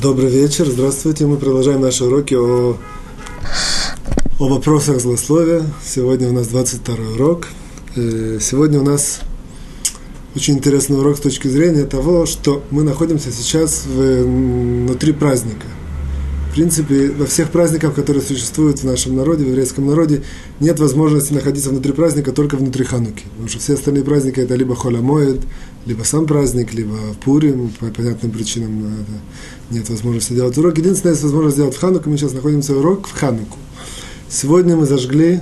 Добрый вечер, здравствуйте. Мы продолжаем наши уроки о, о вопросах злословия. Сегодня у нас 22 урок. Э, сегодня у нас очень интересный урок с точки зрения того, что мы находимся сейчас внутри праздника – принципе, во всех праздниках, которые существуют в нашем народе, в еврейском народе, нет возможности находиться внутри праздника только внутри Хануки. Потому что все остальные праздники это либо Холямоид, либо сам праздник, либо Пурим, по понятным причинам нет возможности делать урок. Единственная есть возможность сделать в Хануку, мы сейчас находимся в урок в Хануку. Сегодня мы зажгли,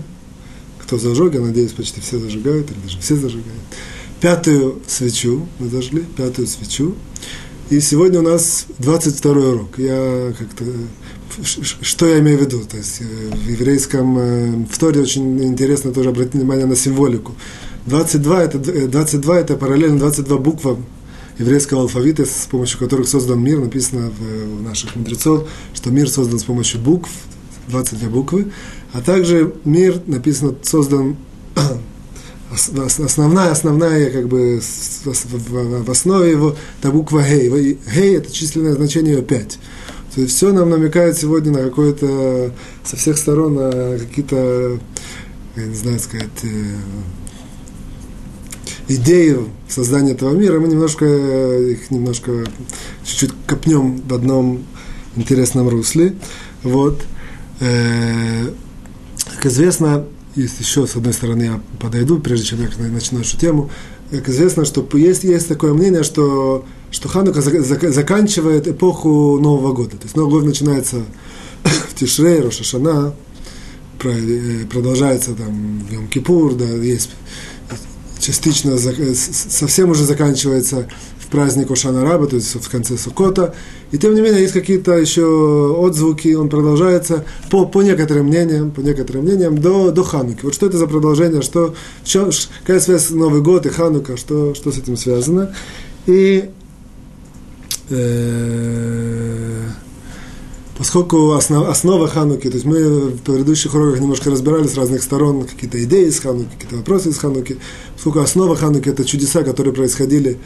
кто зажег, я надеюсь, почти все зажигают, или даже все зажигают, пятую свечу мы зажгли, пятую свечу. И сегодня у нас 22 урок. Я как-то что я имею в виду? То есть э, в еврейском, э, в Торе очень интересно тоже обратить внимание на символику. 22 это, 22 э, это параллельно 22 букв еврейского алфавита, с помощью которых создан мир, написано в, в наших мудрецов, что мир создан с помощью букв, 22 буквы, а также мир написано создан основная, основная, как бы, в основе его, это буква Гей. Гей – это численное значение 5. То есть все нам намекает сегодня на какое-то, со всех сторон, на какие-то, я не знаю сказать, э, идеи создания этого мира. Мы немножко их немножко чуть-чуть копнем в одном интересном русле. Вот. Э, как известно, есть еще, с одной стороны, я подойду, прежде чем я начну нашу тему, как известно, что есть, есть такое мнение, что что Ханука заканчивает эпоху Нового года. То есть Новый год начинается в Тишрей, Рошашана, э, продолжается там в Йом-Кипур, да, есть частично совсем уже заканчивается в праздник Ошана Раба, то есть в конце Сукота. И тем не менее есть какие-то еще отзвуки, он продолжается по, по некоторым мнениям, по некоторым мнениям до, до Хануки. Вот что это за продолжение, что, что какая связь Новый год и Ханука, что, что с этим связано. И Э, поскольку основ, основа Хануки, то есть мы в предыдущих уроках немножко разбирали с разных сторон какие-то идеи из Хануки, какие-то вопросы из Хануки, поскольку основа Хануки – это чудеса, которые происходили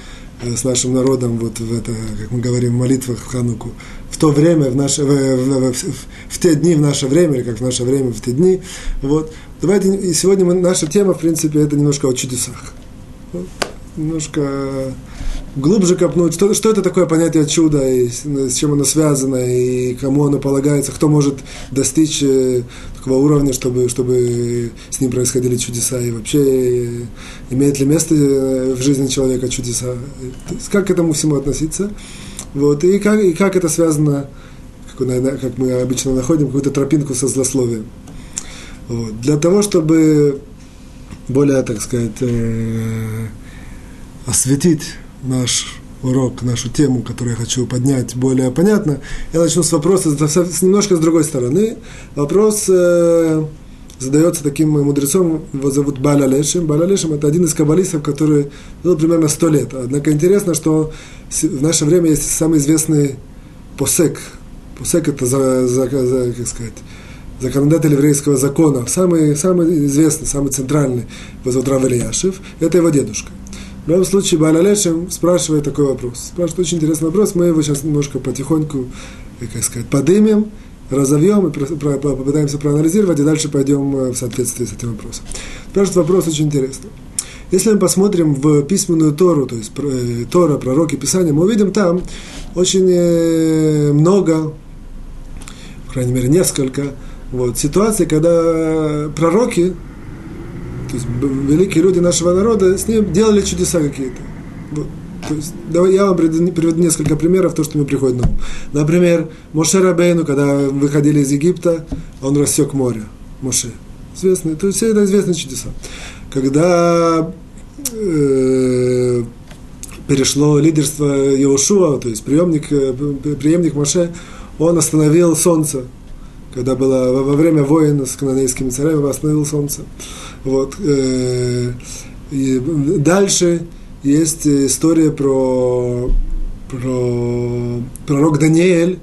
э, с нашим народом вот в это, как мы говорим, в молитвах в Хануку, в то время, в, наше, в, в, в, в те дни, в наше время, или как в наше время, в те дни. Вот. Давайте, и сегодня мы, наша тема, в принципе, это немножко о чудесах. Вот. Немножко глубже копнуть, что, что это такое понятие чуда, и с, чем оно связано, и кому оно полагается, кто может достичь э, такого уровня, чтобы, чтобы с ним происходили чудеса, и вообще э, имеет ли место э, в жизни человека чудеса, как к этому всему относиться, вот, и как, и как это связано, как, как мы обычно находим, какую-то тропинку со злословием. Вот. Для того, чтобы более, так сказать, э, осветить наш урок, нашу тему, которую я хочу поднять более понятно, я начну с вопроса с немножко с другой стороны. Вопрос э, задается таким мудрецом, его зовут Баля Лешем. Баля Лешем – это один из каббалистов, который жил примерно сто лет. Однако интересно, что в наше время есть самый известный посек. Посек – это, за, за, за, как сказать, законодатель еврейского закона, самый, самый известный, самый центральный, его зовут Рав Ильяшев, это его дедушка. В любом случае, Балалешем спрашивает такой вопрос. Спрашивает очень интересный вопрос, мы его сейчас немножко потихоньку, э, как сказать, подымем, разовьем и попытаемся проанализировать, и дальше пойдем э, в соответствии с этим вопросом. Спрашивает вопрос очень интересный. Если мы посмотрим в письменную Тору, то есть э, Тора, пророки, Писания, мы увидим там очень много, по крайней мере, несколько вот, ситуаций, когда пророки то есть великие люди нашего народа с ним делали чудеса какие-то. Вот. То есть, давай я вам приведу несколько примеров, то, что мне приходит на ум. Например, Моше Рабейну, когда выходили из Египта, он рассек море. Моше. Известный, то есть все это известные чудеса. Когда э, перешло лидерство Иошуа, то есть преемник, э, преемник Моше, он остановил солнце. Когда было во время войн с канонейскими царями, остановил солнце. Вот. Э, и дальше есть история про, про пророк Даниэль,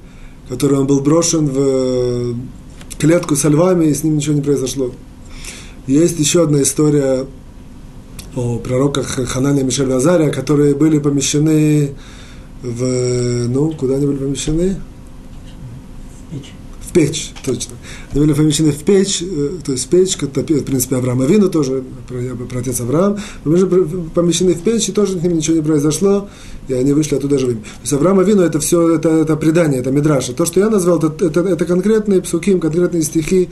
который он был брошен в клетку со львами, и с ним ничего не произошло. Есть еще одна история о пророках Ханане и Мишель Азария, которые были помещены в... Ну, куда они были помещены? Печь. Точно. Они были помещены в печь, э, то есть печь, это, в принципе, Авраам Авину тоже, про, про отец Авраам, помещены в печь, и тоже с ним ничего не произошло, и они вышли оттуда живыми. То есть Авраам Авину это все, это, это предание, это мидраша. То, что я назвал, это, это, это конкретные псуким, конкретные стихи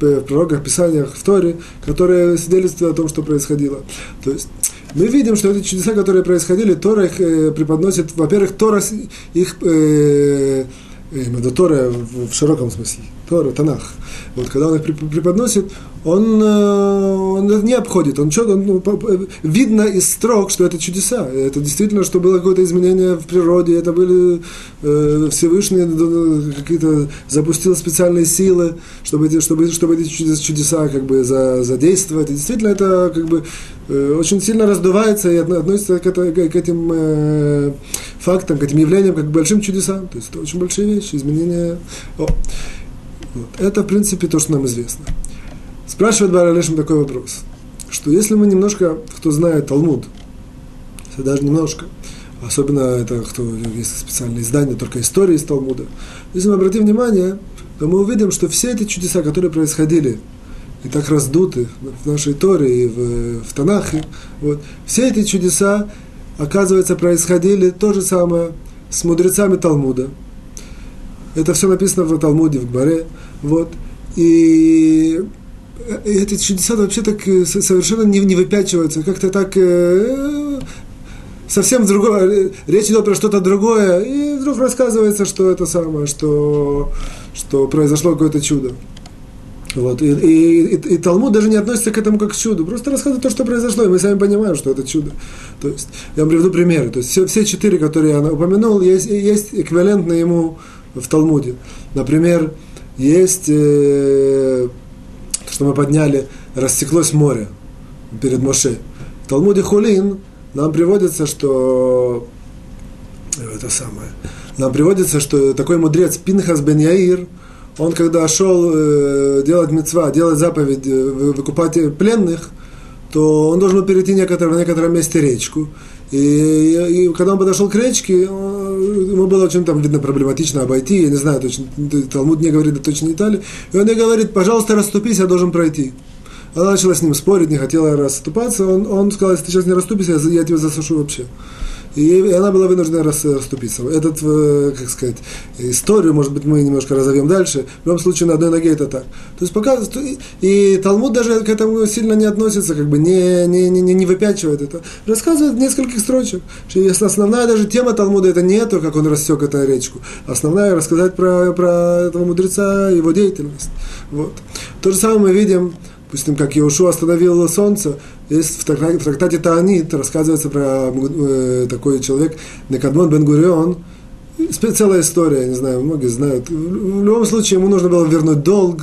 в пророках, писаниях, в Торе, которые свидетельствуют о том, что происходило. То есть мы видим, что эти чудеса, которые происходили, Тора их э, преподносит, во-первых, Тора их э, именно Тора в, в широком смысле, Тора, Танах. Вот когда он их преподносит, он, э, он не обходит, он, что, он ну, видно из строк, что это чудеса, это действительно, что было какое-то изменение в природе, это были э, Всевышний какие-то запустил специальные силы, чтобы чтобы, чтобы эти чудеса как бы за, задействовать, и действительно это как бы э, очень сильно раздувается и относится к, это, к этим э, фактам, к этим явлениям, как к большим чудесам. То есть это очень большие вещи, изменения. О. Вот. Это, в принципе, то, что нам известно. Спрашивает Баралешин такой вопрос, что если мы немножко, кто знает Талмуд, даже немножко, особенно это, кто есть специальные издания, только истории из Талмуда, если мы обратим внимание, то мы увидим, что все эти чудеса, которые происходили и так раздуты в нашей Торе и в, в Танахе, вот, все эти чудеса оказывается, происходили то же самое с мудрецами Талмуда. Это все написано в Талмуде, в Гмаре. Вот. И эти чудеса вообще так э, совершенно не, не выпячиваются, как-то так э, совсем другое. Речь идет про что-то другое, и вдруг рассказывается, что это самое, что, что произошло какое-то чудо. Вот. И, и, и, и Талмуд даже не относится к этому как к чуду, просто рассказывает то, что произошло, и мы сами понимаем, что это чудо. То есть, я вам приведу примеры. То есть, все, все четыре, которые я упомянул, есть, есть эквивалентные ему в Талмуде. Например, есть, э, что мы подняли, растеклось море перед Моше. В Талмуде Хулин нам приводится, что э, это самое, нам приводится, что такой мудрец Пинхас бен Яир – он когда шел э, делать мецва, делать заповедь, э, выкупать пленных, то он должен был перейти некоторое, в некотором месте речку. И, и, и когда он подошел к речке, ему было очень там, видно, проблематично обойти, я не знаю точно, Талмуд не говорит точно детали, и он ей говорит, пожалуйста, расступись, я должен пройти. Она начала с ним спорить, не хотела расступаться, он, он сказал, если ты сейчас не расступишься, я, я тебя засушу вообще и она была вынуждена расступиться. Этот, э, как сказать, историю, может быть, мы немножко разовьем дальше. В любом случае, на одной ноге это так. То есть пока и Талмуд даже к этому сильно не относится, как бы не, не, не, не выпячивает это. Рассказывает в нескольких строчек, что основная даже тема Талмуда это не то, как он рассек эту речку. Основная рассказать про, про этого мудреца, его деятельность. Вот. То же самое мы видим допустим, как Иошу остановил солнце, есть в трактате, в трактате Таанит рассказывается про э, такой человек, Некадмон бен Гурион, целая история, не знаю, многие знают. В любом случае, ему нужно было вернуть долг,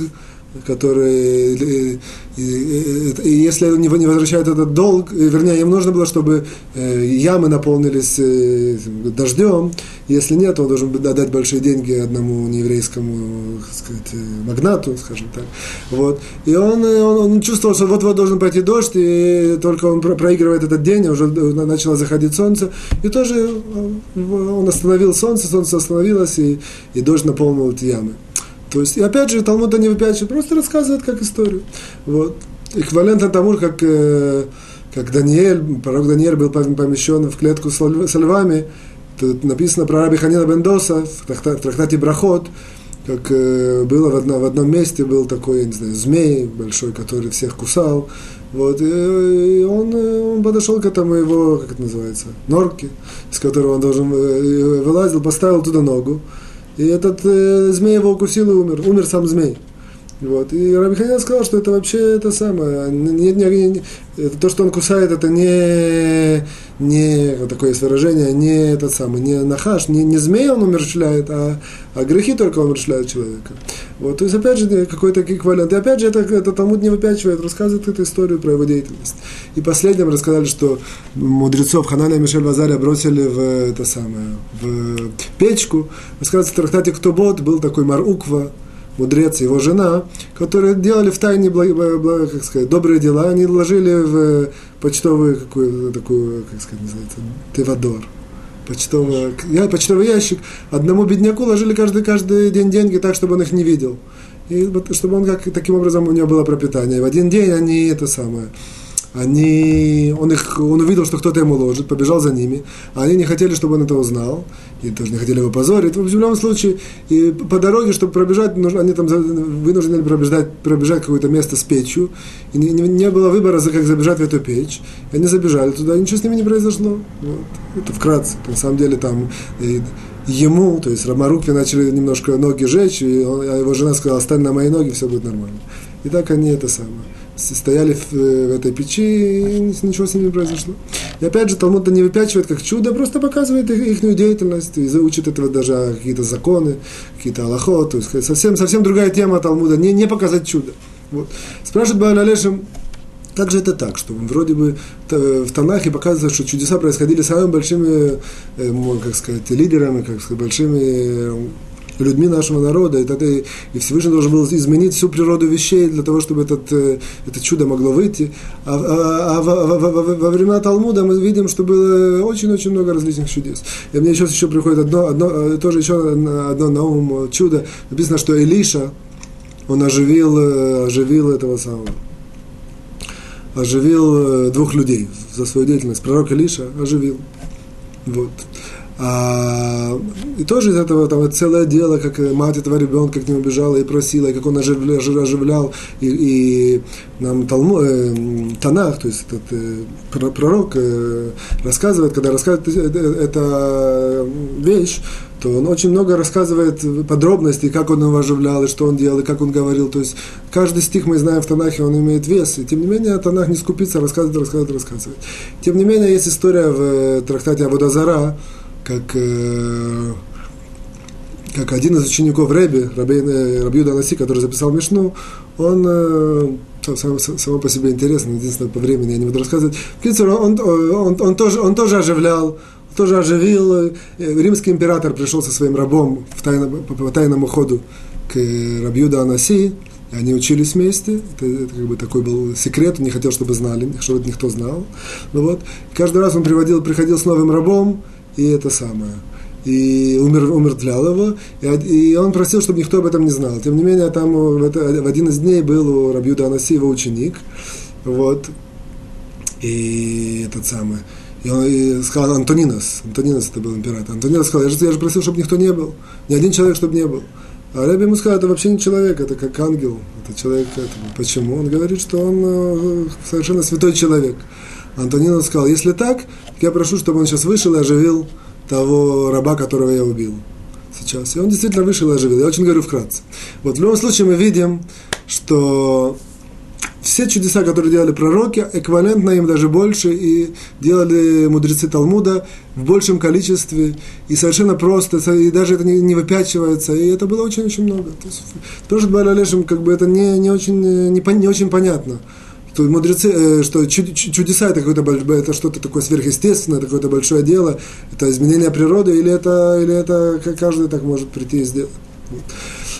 который, и, и, и если они не возвращают этот долг, вернее, им нужно было, чтобы э, ямы наполнились э, дождем, если нет, он должен отдать большие деньги одному нееврейскому сказать, э, магнату, скажем так. Вот. И он, он, он чувствовал, что вот-вот должен пойти дождь, и только он проигрывает этот день, уже начало заходить солнце, и тоже он остановил солнце, солнце остановилось, и, и дождь наполнил эти ямы. То есть, и опять же, Талмуд не выпячивает, просто рассказывает как историю. Вот. Эквивалентно тому, как, э, как Даниэль, пророк Даниэль был помещен в клетку с львами, тут написано про Раби Ханина Бендоса в трактате Брахот, как э, было в одном, в одном месте, был такой, не знаю, змей большой, который всех кусал. Вот, и, он, он подошел к этому его, как это называется, норке, из которого он должен э, вылазил, поставил туда ногу. И этот э, змей его укусил и умер. Умер сам змей. Вот. И Рабиханин сказал, что это вообще это самое. Не, не, не, это, то, что он кусает, это не, не такое есть выражение, не этот самый, не нахаш, не, не змей он умерщвляет, а, а грехи только умерщвляют человека. Вот. То есть, опять же, какой-то эквивалент. И опять же, это, это Талмуд не выпячивает, рассказывает эту историю про его деятельность. И последним рассказали, что мудрецов Ханана и Мишель Вазаря бросили в это самое, в печку. Рассказывается в трактате «Кто был такой Маруква, мудрец и его жена, которые делали в тайне как сказать, добрые дела, они ложили в почтовую какую такую, как сказать, называется, тевадор. почтовый, почтовый ящик. Одному бедняку ложили каждый, каждый день деньги так, чтобы он их не видел. И чтобы он как, таким образом у него было пропитание. И в один день они это самое они, он, их, он увидел, что кто-то ему ложит, побежал за ними, а они не хотели, чтобы он это узнал, и тоже не хотели его позорить. В любом случае, и по дороге, чтобы пробежать, они там вынуждены пробежать, пробежать какое-то место с печью, и не, не, было выбора, как забежать в эту печь. И они забежали туда, и ничего с ними не произошло. Вот. Это вкратце. На самом деле там и, ему, то есть Рамарукве начали немножко ноги жечь, и он, а его жена сказала, стань на мои ноги, все будет нормально. И так они это самое стояли в, в этой печи, и ничего с ними не произошло. И опять же, Талмуд не выпячивает как чудо, просто показывает их, их деятельность, и учит этого даже какие-то законы, какие-то аллахот, то есть совсем, совсем другая тема Талмуда, не, не показать чудо. Вот. Спрашивает Бааль Алешем, как же это так, что вроде бы в Танахе показывается, что чудеса происходили самыми большими, э, как сказать, лидерами, как сказать, большими людьми нашего народа, и, тогда, и Всевышний должен был изменить всю природу вещей для того, чтобы этот, э, это чудо могло выйти. А, а, а во, во, во, во времена Талмуда мы видим, что было очень-очень много различных чудес. И мне сейчас еще приходит одно, одно, э, тоже еще одно на ум чудо. Написано, что Илиша, он оживил, э, оживил этого самого оживил двух людей за свою деятельность. Пророк Илиша оживил. Вот. А, и тоже из этого там целое дело, как мать этого ребенка к нему бежала и просила, и как он оживлял, оживлял и, и нам Талму, э, Танах, то есть этот э, пророк э, рассказывает, когда рассказывает эта вещь, то он очень много рассказывает подробностей, как он его оживлял, и что он делал, и как он говорил. То есть каждый стих мы знаем в Танахе, он имеет вес. И тем не менее Танах не скупится, рассказывает, рассказывает, рассказывает. Тем не менее есть история в э, трактате Аводазара, как, э, как один из учеников Рэби, э, Рабиуда Наси, который записал Мишну, он э, само, само по себе интересно, единственное, по времени я не буду рассказывать. В принципе, он, он, он, тоже, он тоже оживлял, тоже оживил. Э, римский император пришел со своим рабом в тайном, по, по тайному ходу к Рабиуда Анаси, и они учились вместе. Это, это как бы такой был секрет, он не хотел, чтобы знали, чтобы никто знал. Ну вот. Каждый раз он приводил, приходил с новым рабом, и это самое. И умер, умертвлял его, и, и он просил, чтобы никто об этом не знал. Тем не менее, там в, это, в один из дней был у Рабьюда Анаси его ученик, вот, и этот самый, и он и сказал Антонинос, Антонинос это был император. Антонинос сказал, я же, я же просил, чтобы никто не был, ни один человек, чтобы не был. А Рэбби ему сказал, это вообще не человек, это как ангел, это человек. Это. Почему? Он говорит, что он э, совершенно святой человек. Антонина сказал, если так, я прошу, чтобы он сейчас вышел и оживил того раба, которого я убил сейчас. И он действительно вышел и оживил. Я очень говорю вкратце. Вот в любом случае мы видим, что все чудеса, которые делали пророки, эквивалентно им даже больше, и делали мудрецы Талмуда в большем количестве, и совершенно просто, и даже это не, не выпячивается, и это было очень-очень много. То есть, тоже Балалешем, как бы это не, не, очень, не, не очень понятно что мудрецы, э, что чудеса это какое-то это что-то такое сверхъестественное, это какое-то большое дело, это изменение природы, или это, или это каждый так может прийти и сделать.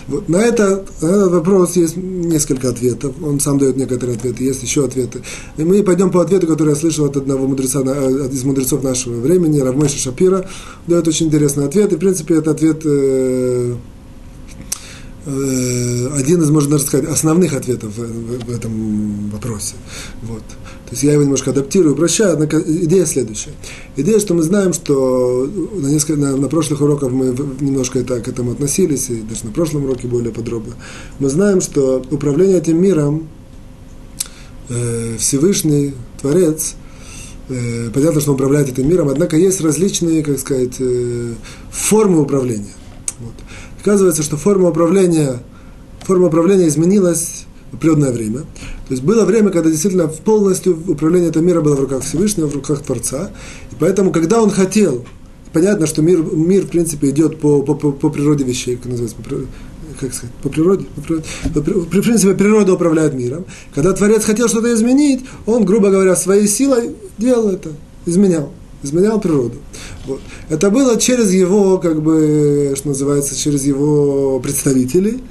Вот. На, это, на этот вопрос есть несколько ответов. Он сам дает некоторые ответы, есть еще ответы. И мы пойдем по ответу, который я слышал от одного мудреца, э, из мудрецов нашего времени, Равмеша Шапира. Дает очень интересный ответ. И, в принципе, это ответ э, Э, один из, можно даже сказать, основных ответов в, этом вопросе. Вот. То есть я его немножко адаптирую, упрощаю, однако идея следующая. Идея, что мы знаем, что на, несколько, на, на прошлых уроках мы немножко это, к этому относились, и даже на прошлом уроке более подробно. Мы знаем, что управление этим миром э, Всевышний Творец, э, понятно, что он управляет этим миром, однако есть различные, как сказать, э, формы управления. Вот. Оказывается, что форма управления, форма управления изменилась в определенное время. То есть было время, когда действительно полностью управление этого мира было в руках Всевышнего, в руках Творца. И поэтому, когда он хотел, понятно, что мир, мир в принципе, идет по, по, по, по природе вещей, как называется, по, как сказать, по природе, по природе, по, в принципе, природа управляет миром. Когда Творец хотел что-то изменить, он, грубо говоря, своей силой делал это, изменял изменял природу. Вот. Это было через его, как бы, что называется, через его представителей.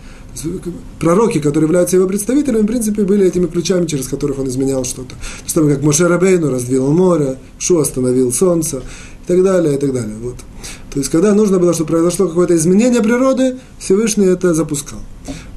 Пророки, которые являются его представителями, в принципе, были этими ключами, через которых он изменял что-то. Что как Моше Рабейну раздвинул море, Шу остановил солнце, и так далее, и так далее. Вот. То есть, когда нужно было, чтобы произошло какое-то изменение природы, Всевышний это запускал.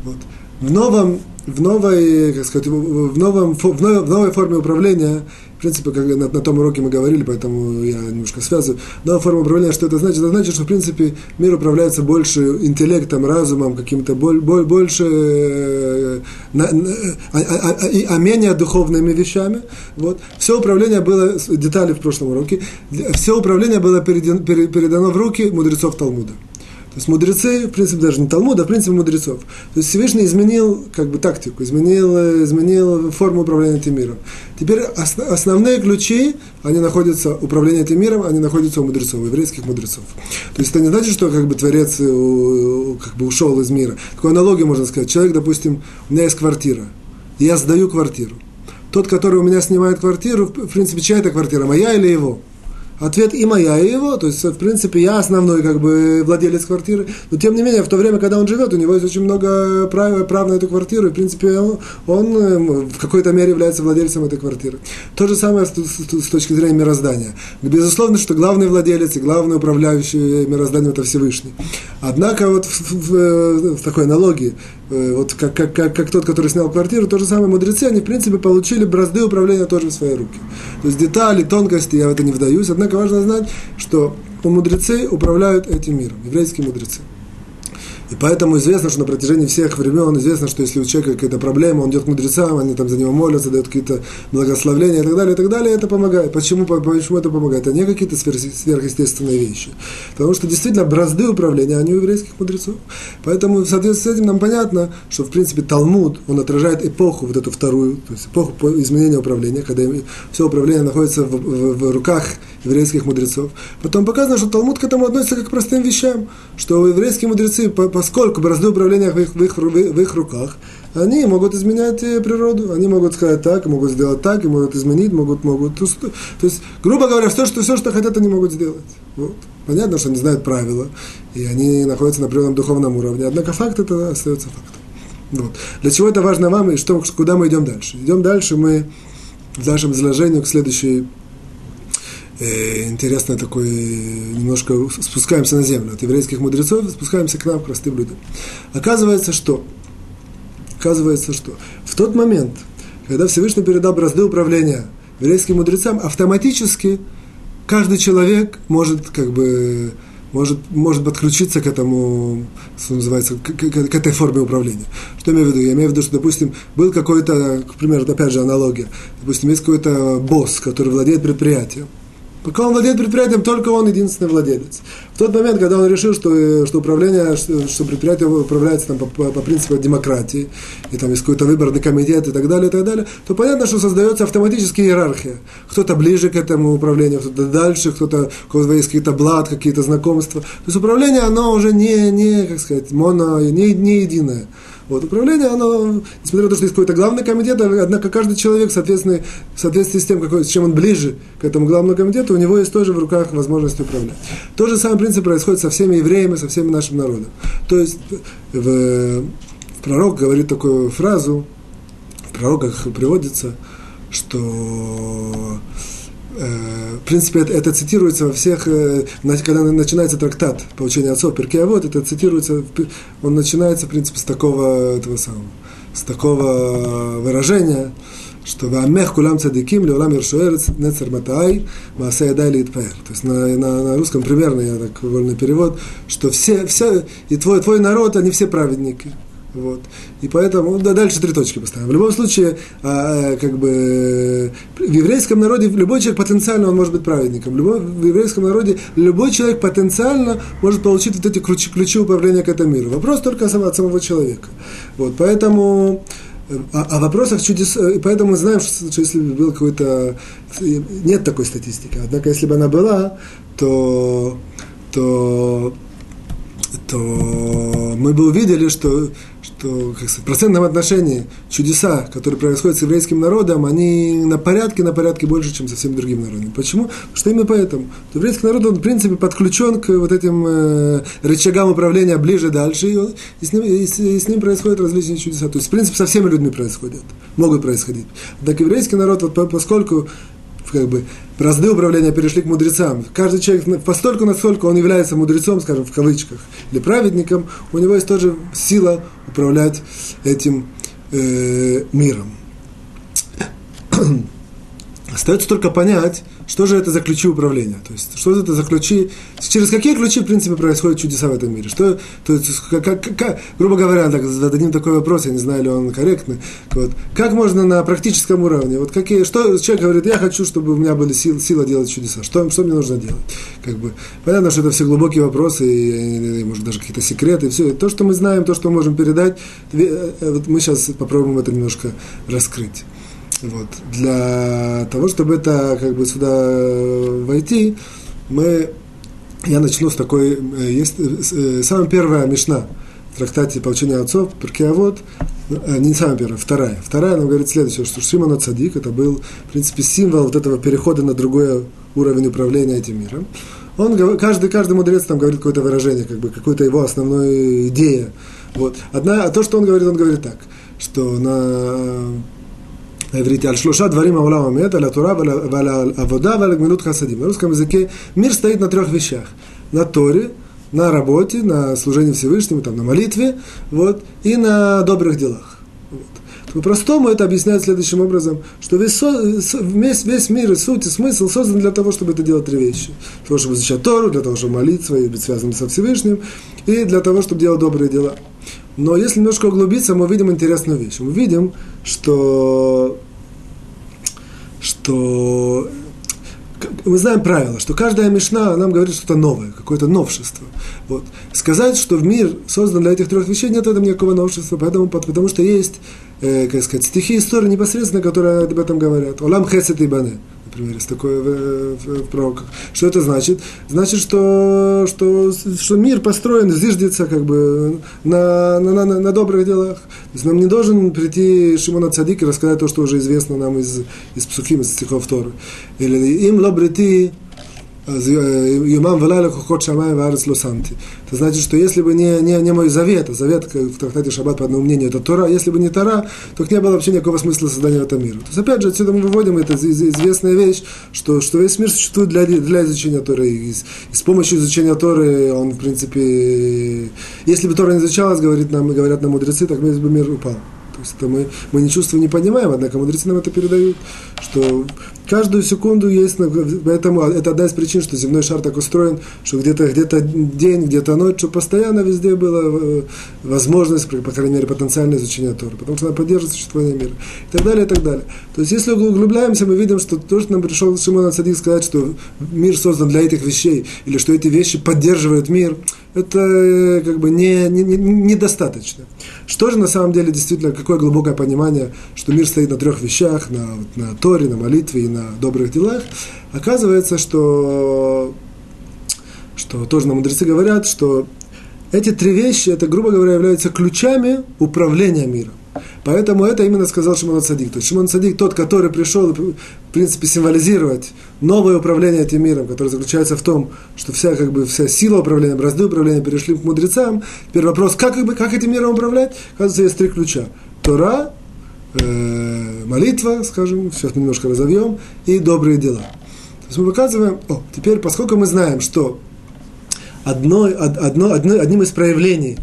Вот. В новом, в новой, как сказать, в, новом, в, новой, в новой форме управления в принципе, как на, на том уроке мы говорили, поэтому я немножко связываю. Но форма управления, что это значит? Это значит, что, в принципе, мир управляется больше интеллектом, разумом, каким-то боль, боль, больше, э, на, на, а, а, а, а менее духовными вещами. Вот. Все управление было, детали в прошлом уроке, все управление было передано, передано в руки мудрецов Талмуда. То есть мудрецы, в принципе, даже не Талмуда, а в принципе мудрецов. То есть Всевышний изменил как бы тактику, изменил, изменил форму управления этим миром. Теперь основные ключи, они находятся, управление этим миром, они находятся у мудрецов, у еврейских мудрецов. То есть это не значит, что как бы Творец как бы ушел из мира. Такую аналогию можно сказать. Человек, допустим, у меня есть квартира, я сдаю квартиру. Тот, который у меня снимает квартиру, в принципе, чья это квартира, моя или его? Ответ и моя, и его. То есть, в принципе, я основной как бы владелец квартиры. Но, тем не менее, в то время, когда он живет, у него есть очень много прав, прав на эту квартиру. И, в принципе, он, он эм, в какой-то мере является владельцем этой квартиры. То же самое с, с, с точки зрения мироздания. Безусловно, что главный владелец и главный управляющий мирозданием – это Всевышний. Однако, вот в, в, в такой аналогии, э, вот как, как, как, как тот, который снял квартиру, то же самое мудрецы, они, в принципе, получили бразды управления тоже в свои руки. То есть детали, тонкости, я в это не вдаюсь. Однако важно знать, что мудрецы управляют этим миром, еврейские мудрецы. И поэтому известно, что на протяжении всех времен известно, что если у человека какая-то проблема, он идет к мудрецам, они там за него молятся, дают какие-то благословления и так далее, и так далее, это помогает. Почему, почему это помогает? Это не какие-то сверхъестественные вещи. Потому что действительно бразды управления, они у еврейских мудрецов. Поэтому в соответствии с этим нам понятно, что в принципе Талмуд, он отражает эпоху, вот эту вторую, то есть эпоху изменения управления, когда все управление находится в, в, в руках еврейских мудрецов. Потом показано, что Талмуд к этому относится как к простым вещам, что еврейские мудрецы, поскольку бразды управления в их, в, их, в их руках, они могут изменять э, природу, они могут сказать так, могут сделать так, и могут изменить, могут, могут. То есть, грубо говоря, все, что, все, что хотят, они могут сделать. Вот. Понятно, что они знают правила, и они находятся на определенном духовном уровне, однако факт это остается фактом. Вот. Для чего это важно вам и что, куда мы идем дальше? Идем дальше мы в нашем изложении к следующей интересно такой, немножко спускаемся на землю от еврейских мудрецов, спускаемся к нам, к простым людям. Оказывается, что, оказывается, что в тот момент, когда Всевышний передал бразды управления еврейским мудрецам, автоматически каждый человек может как бы может, может подключиться к этому, что называется, к, к, к этой форме управления. Что я имею в виду? Я имею в виду, что, допустим, был какой-то, к примеру, опять же, аналогия. Допустим, есть какой-то босс, который владеет предприятием. Пока он владеет предприятием, только он единственный владелец. В тот момент, когда он решил, что, что управление, что, предприятие управляется там, по, по, по принципу демократии, и там есть какой-то выборный комитет и так далее, и так далее, то понятно, что создается автоматически иерархия. Кто-то ближе к этому управлению, кто-то дальше, кто-то, у кого есть какие-то блат, какие-то знакомства. То есть управление, оно уже не, не как сказать, моно, не, не единое. Вот, управление, оно, несмотря на то, что есть какой-то главный комитет, однако каждый человек, соответственно, в соответствии с тем, какой, с чем он ближе к этому главному комитету, у него есть тоже в руках возможность управлять. Тот же самый принцип происходит со всеми евреями, со всеми нашим народом. То есть в, пророк говорит такую фразу, в пророках приводится, что в принципе, это, это цитируется во всех, э, когда начинается трактат по учению отцов, Перкея вот, это цитируется, он начинается, в принципе, с такого, этого самого, с такого выражения, что «Ваамех кулам цадиким леулам ершуэрец нецер матай маасея дайли То есть на, на, на русском примерно, я так вольный перевод, что все, все, и твой, твой народ, они все праведники. Вот. И поэтому, да, дальше три точки поставим. В любом случае, а, как бы, в еврейском народе любой человек потенциально он может быть праведником. В, любой, в еврейском народе любой человек потенциально может получить вот эти ключи, ключи управления к этому миру. Вопрос только от самого человека. Вот, поэтому о, о вопросах чудес, и поэтому мы знаем, что, что если бы был какой-то... Нет такой статистики. Однако, если бы она была, то, то, то мы бы увидели, что что как сказать, в процентном отношении чудеса, которые происходят с еврейским народом, они на порядке, на порядке больше, чем со всеми другими народами. Почему? Потому что именно поэтому. Еврейский народ, он, в принципе, подключен к вот этим э, рычагам управления ближе, дальше, и, он, и, с ним, и, и с ним происходят различные чудеса. То есть, в принципе, со всеми людьми происходят, могут происходить. Так еврейский народ, вот, поскольку как бы бразды управления перешли к мудрецам. Каждый человек, постольку, насколько он является мудрецом, скажем, в кавычках, или праведником, у него есть тоже сила управлять этим э, миром. Остается только понять, что же это за ключи управления? То есть, что это за ключи? Через какие ключи, в принципе, происходят чудеса в этом мире? Что, то есть, как, как, грубо говоря, так, зададим такой вопрос, я не знаю, ли он корректный. Вот, как можно на практическом уровне? Вот какие, что человек говорит, я хочу, чтобы у меня были силы, сила делать чудеса. Что, что мне нужно делать? Как бы, понятно, что это все глубокие вопросы, и, и, может, даже какие-то секреты, и все. То, что мы знаем, то, что можем передать, э, вот мы сейчас попробуем это немножко раскрыть. Вот. Для того, чтобы это как бы сюда э, войти, мы, я начну с такой, э, есть э, самая первая мешна в трактате получения отцов, Перкеавод, не самая первая, вторая. Вторая нам говорит следующее, что Шимон Цадик, это был, в принципе, символ вот этого перехода на другой уровень управления этим миром. Он, каждый, каждый мудрец там говорит какое-то выражение, как бы какую-то его основную идею. Вот. Одна, а то, что он говорит, он говорит так, что на на иврите, аль шлуша дворим аулам амет, аля тура, аля авода, аля гмилут хасадим. На русском языке мир стоит на трех вещах. На Торе, на работе, на служении Всевышнему, там, на молитве, вот, и на добрых делах. Вот. По-простому это объясняет следующим образом, что весь, весь, весь мир и суть и смысл создан для того, чтобы это делать три вещи. Для того, чтобы изучать Тору, для того, чтобы молиться и быть связанным со Всевышним, и для того, чтобы делать добрые дела. Но если немножко углубиться, мы видим интересную вещь. Мы видим, что, что мы знаем правило, что каждая мешна нам говорит что-то новое, какое-то новшество. Вот. Сказать, что мир создан для этих трех вещей, нет в этом никакого новшества, поэтому, потому что есть, э, как сказать, стихи истории непосредственно, которые об этом говорят. Олам хесет и бане например, есть такое в, в, в пророках. Что это значит? Значит, что, что, что мир построен, зиждется как бы на, на, на, на добрых делах. То есть нам не должен прийти Шимон Цадик и рассказать то, что уже известно нам из, из Псухим, из стихов Торы. Или им лобрити Юмам Валайла Хохот Шамай Варес Лосанти. Это значит, что если бы не, не, не мой завет, а завет в трактате Шаббат, по одному мнению, это Тора, если бы не Тора, то не было вообще никакого смысла создания этого мира. То есть, опять же, отсюда мы выводим, это известная вещь, что, что весь мир существует для, для изучения Торы. И, и с помощью изучения Торы он, в принципе, если бы Тора не изучалась, говорит нам, говорят нам мудрецы, так бы мир упал. То есть это мы, мы не чувствуем, не понимаем, однако мудрецы нам это передают, что каждую секунду есть, поэтому это одна из причин, что земной шар так устроен, что где-то где день, где-то ночь, что постоянно везде была э, возможность, по крайней мере, потенциальное изучение Торы, потому что она поддерживает существование мира. И так далее, и так далее. То есть, если углубляемся, мы видим, что то, что нам пришел Шимон Садик сказать, что мир создан для этих вещей, или что эти вещи поддерживают мир, это э, как бы не, не, не, недостаточно. Что же на самом деле действительно, какое глубокое понимание, что мир стоит на трех вещах, на, на Торе, на молитве и на добрых делах, оказывается, что, что тоже нам мудрецы говорят, что эти три вещи, это, грубо говоря, являются ключами управления миром. Поэтому это именно сказал Шимон Садик. То есть Шимон Садик тот, который пришел, в принципе, символизировать новое управление этим миром, которое заключается в том, что вся, как бы, вся сила управления, бразды управления перешли к мудрецам. Теперь вопрос, как, как, бы, как этим миром управлять? Оказывается, есть три ключа. Тора, э, молитва, скажем, сейчас мы немножко разовьем, и добрые дела. То есть мы показываем, о, теперь, поскольку мы знаем, что одно, одно, одно, одним из проявлений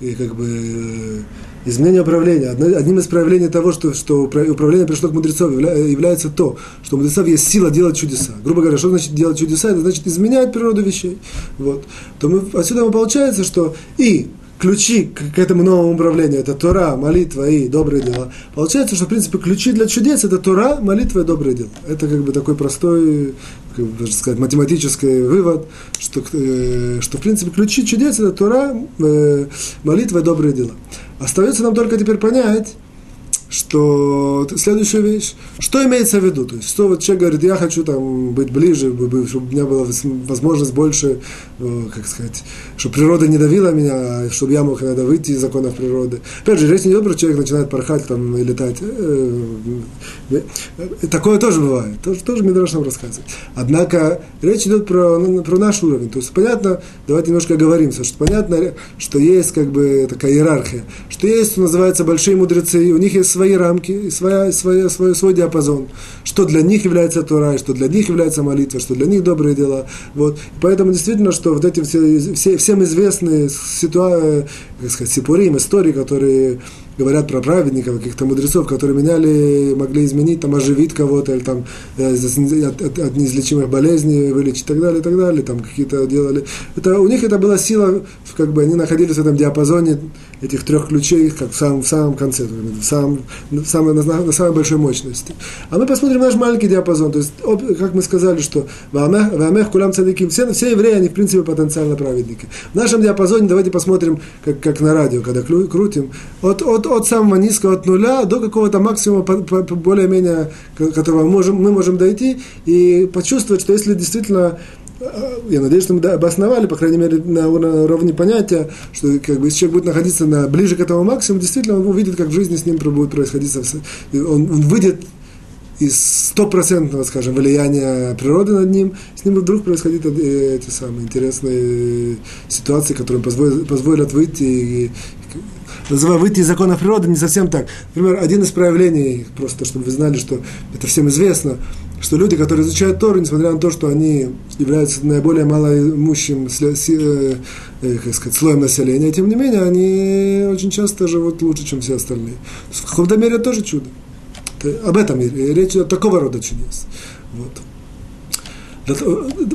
и как бы изменение управления. Одним из проявлений того, что, что управление пришло к мудрецов, является то, что у мудрецов есть сила делать чудеса. Грубо говоря, что значит делать чудеса? Это значит изменять природу вещей. Вот. То мы, отсюда получается, что и ключи к, к этому новому управлению это Тора, молитва и добрые дела. Получается, что в принципе ключи для чудес это Тора, молитва и добрые дела. Это как бы такой простой, как сказать, математический вывод, что, э, что в принципе ключи чудес это Тора, э, молитва и добрые дела. Остается нам только теперь понять, что следующая вещь, что имеется в виду, то есть, что вот человек говорит, я хочу там быть ближе, чтобы у меня была возможность больше, э, как сказать, чтобы природа не давила меня, чтобы я мог иногда выйти из законов природы. Опять же, речь не идет про человек начинает порхать там и летать. Э, э, такое тоже бывает, тоже, тоже Мидраш нам рассказывает. Однако речь идет про, ну, про наш уровень. То есть понятно, давайте немножко оговоримся, что понятно, что есть как бы такая иерархия, что есть, что называется, большие мудрецы, у них есть свои рамки, своя, своя, свой, свой диапазон, что для них является Тора, что для них является молитва, что для них добрые дела. Вот. поэтому действительно, что вот эти все, все, всем известные ситуации, как сказать, сипурим, истории, которые говорят про праведников, каких-то мудрецов, которые меняли, могли изменить, там, оживить кого-то, или там э, от, от, от неизлечимых болезней вылечить и так далее, и так далее, там какие-то делали. Это, у них это была сила, как бы они находились в этом диапазоне этих трех ключей, как в самом, в самом конце, в самом, в самой, на, на самой большой мощности. А мы посмотрим наш маленький диапазон, то есть, об, как мы сказали, что в Амех Кулам Цадиким, все, все евреи, они в принципе потенциально праведники. В нашем диапазоне давайте посмотрим, как, как на радио, когда крутим, от, от от, от самого низкого, от нуля до какого-то максимума, более-менее, которого можем, мы можем дойти, и почувствовать, что если действительно э, я надеюсь, что мы обосновали, по крайней мере, на уровне понятия, что как бы, если человек будет находиться на, ближе к этому максимуму, действительно он увидит, как в жизни с ним будет происходить. Он, он выйдет из стопроцентного, скажем, влияния природы над ним, с ним вдруг происходят э, эти самые интересные ситуации, которые позволят, выйти и называю выйти из законов природы, не совсем так. Например, один из проявлений, просто чтобы вы знали, что это всем известно, что люди, которые изучают Тору, несмотря на то, что они являются наиболее малоимущим э, э, сказать, слоем населения, тем не менее, они очень часто живут лучше, чем все остальные. В каком-то мере тоже чудо. Об этом речь о такого рода чудес. Вот.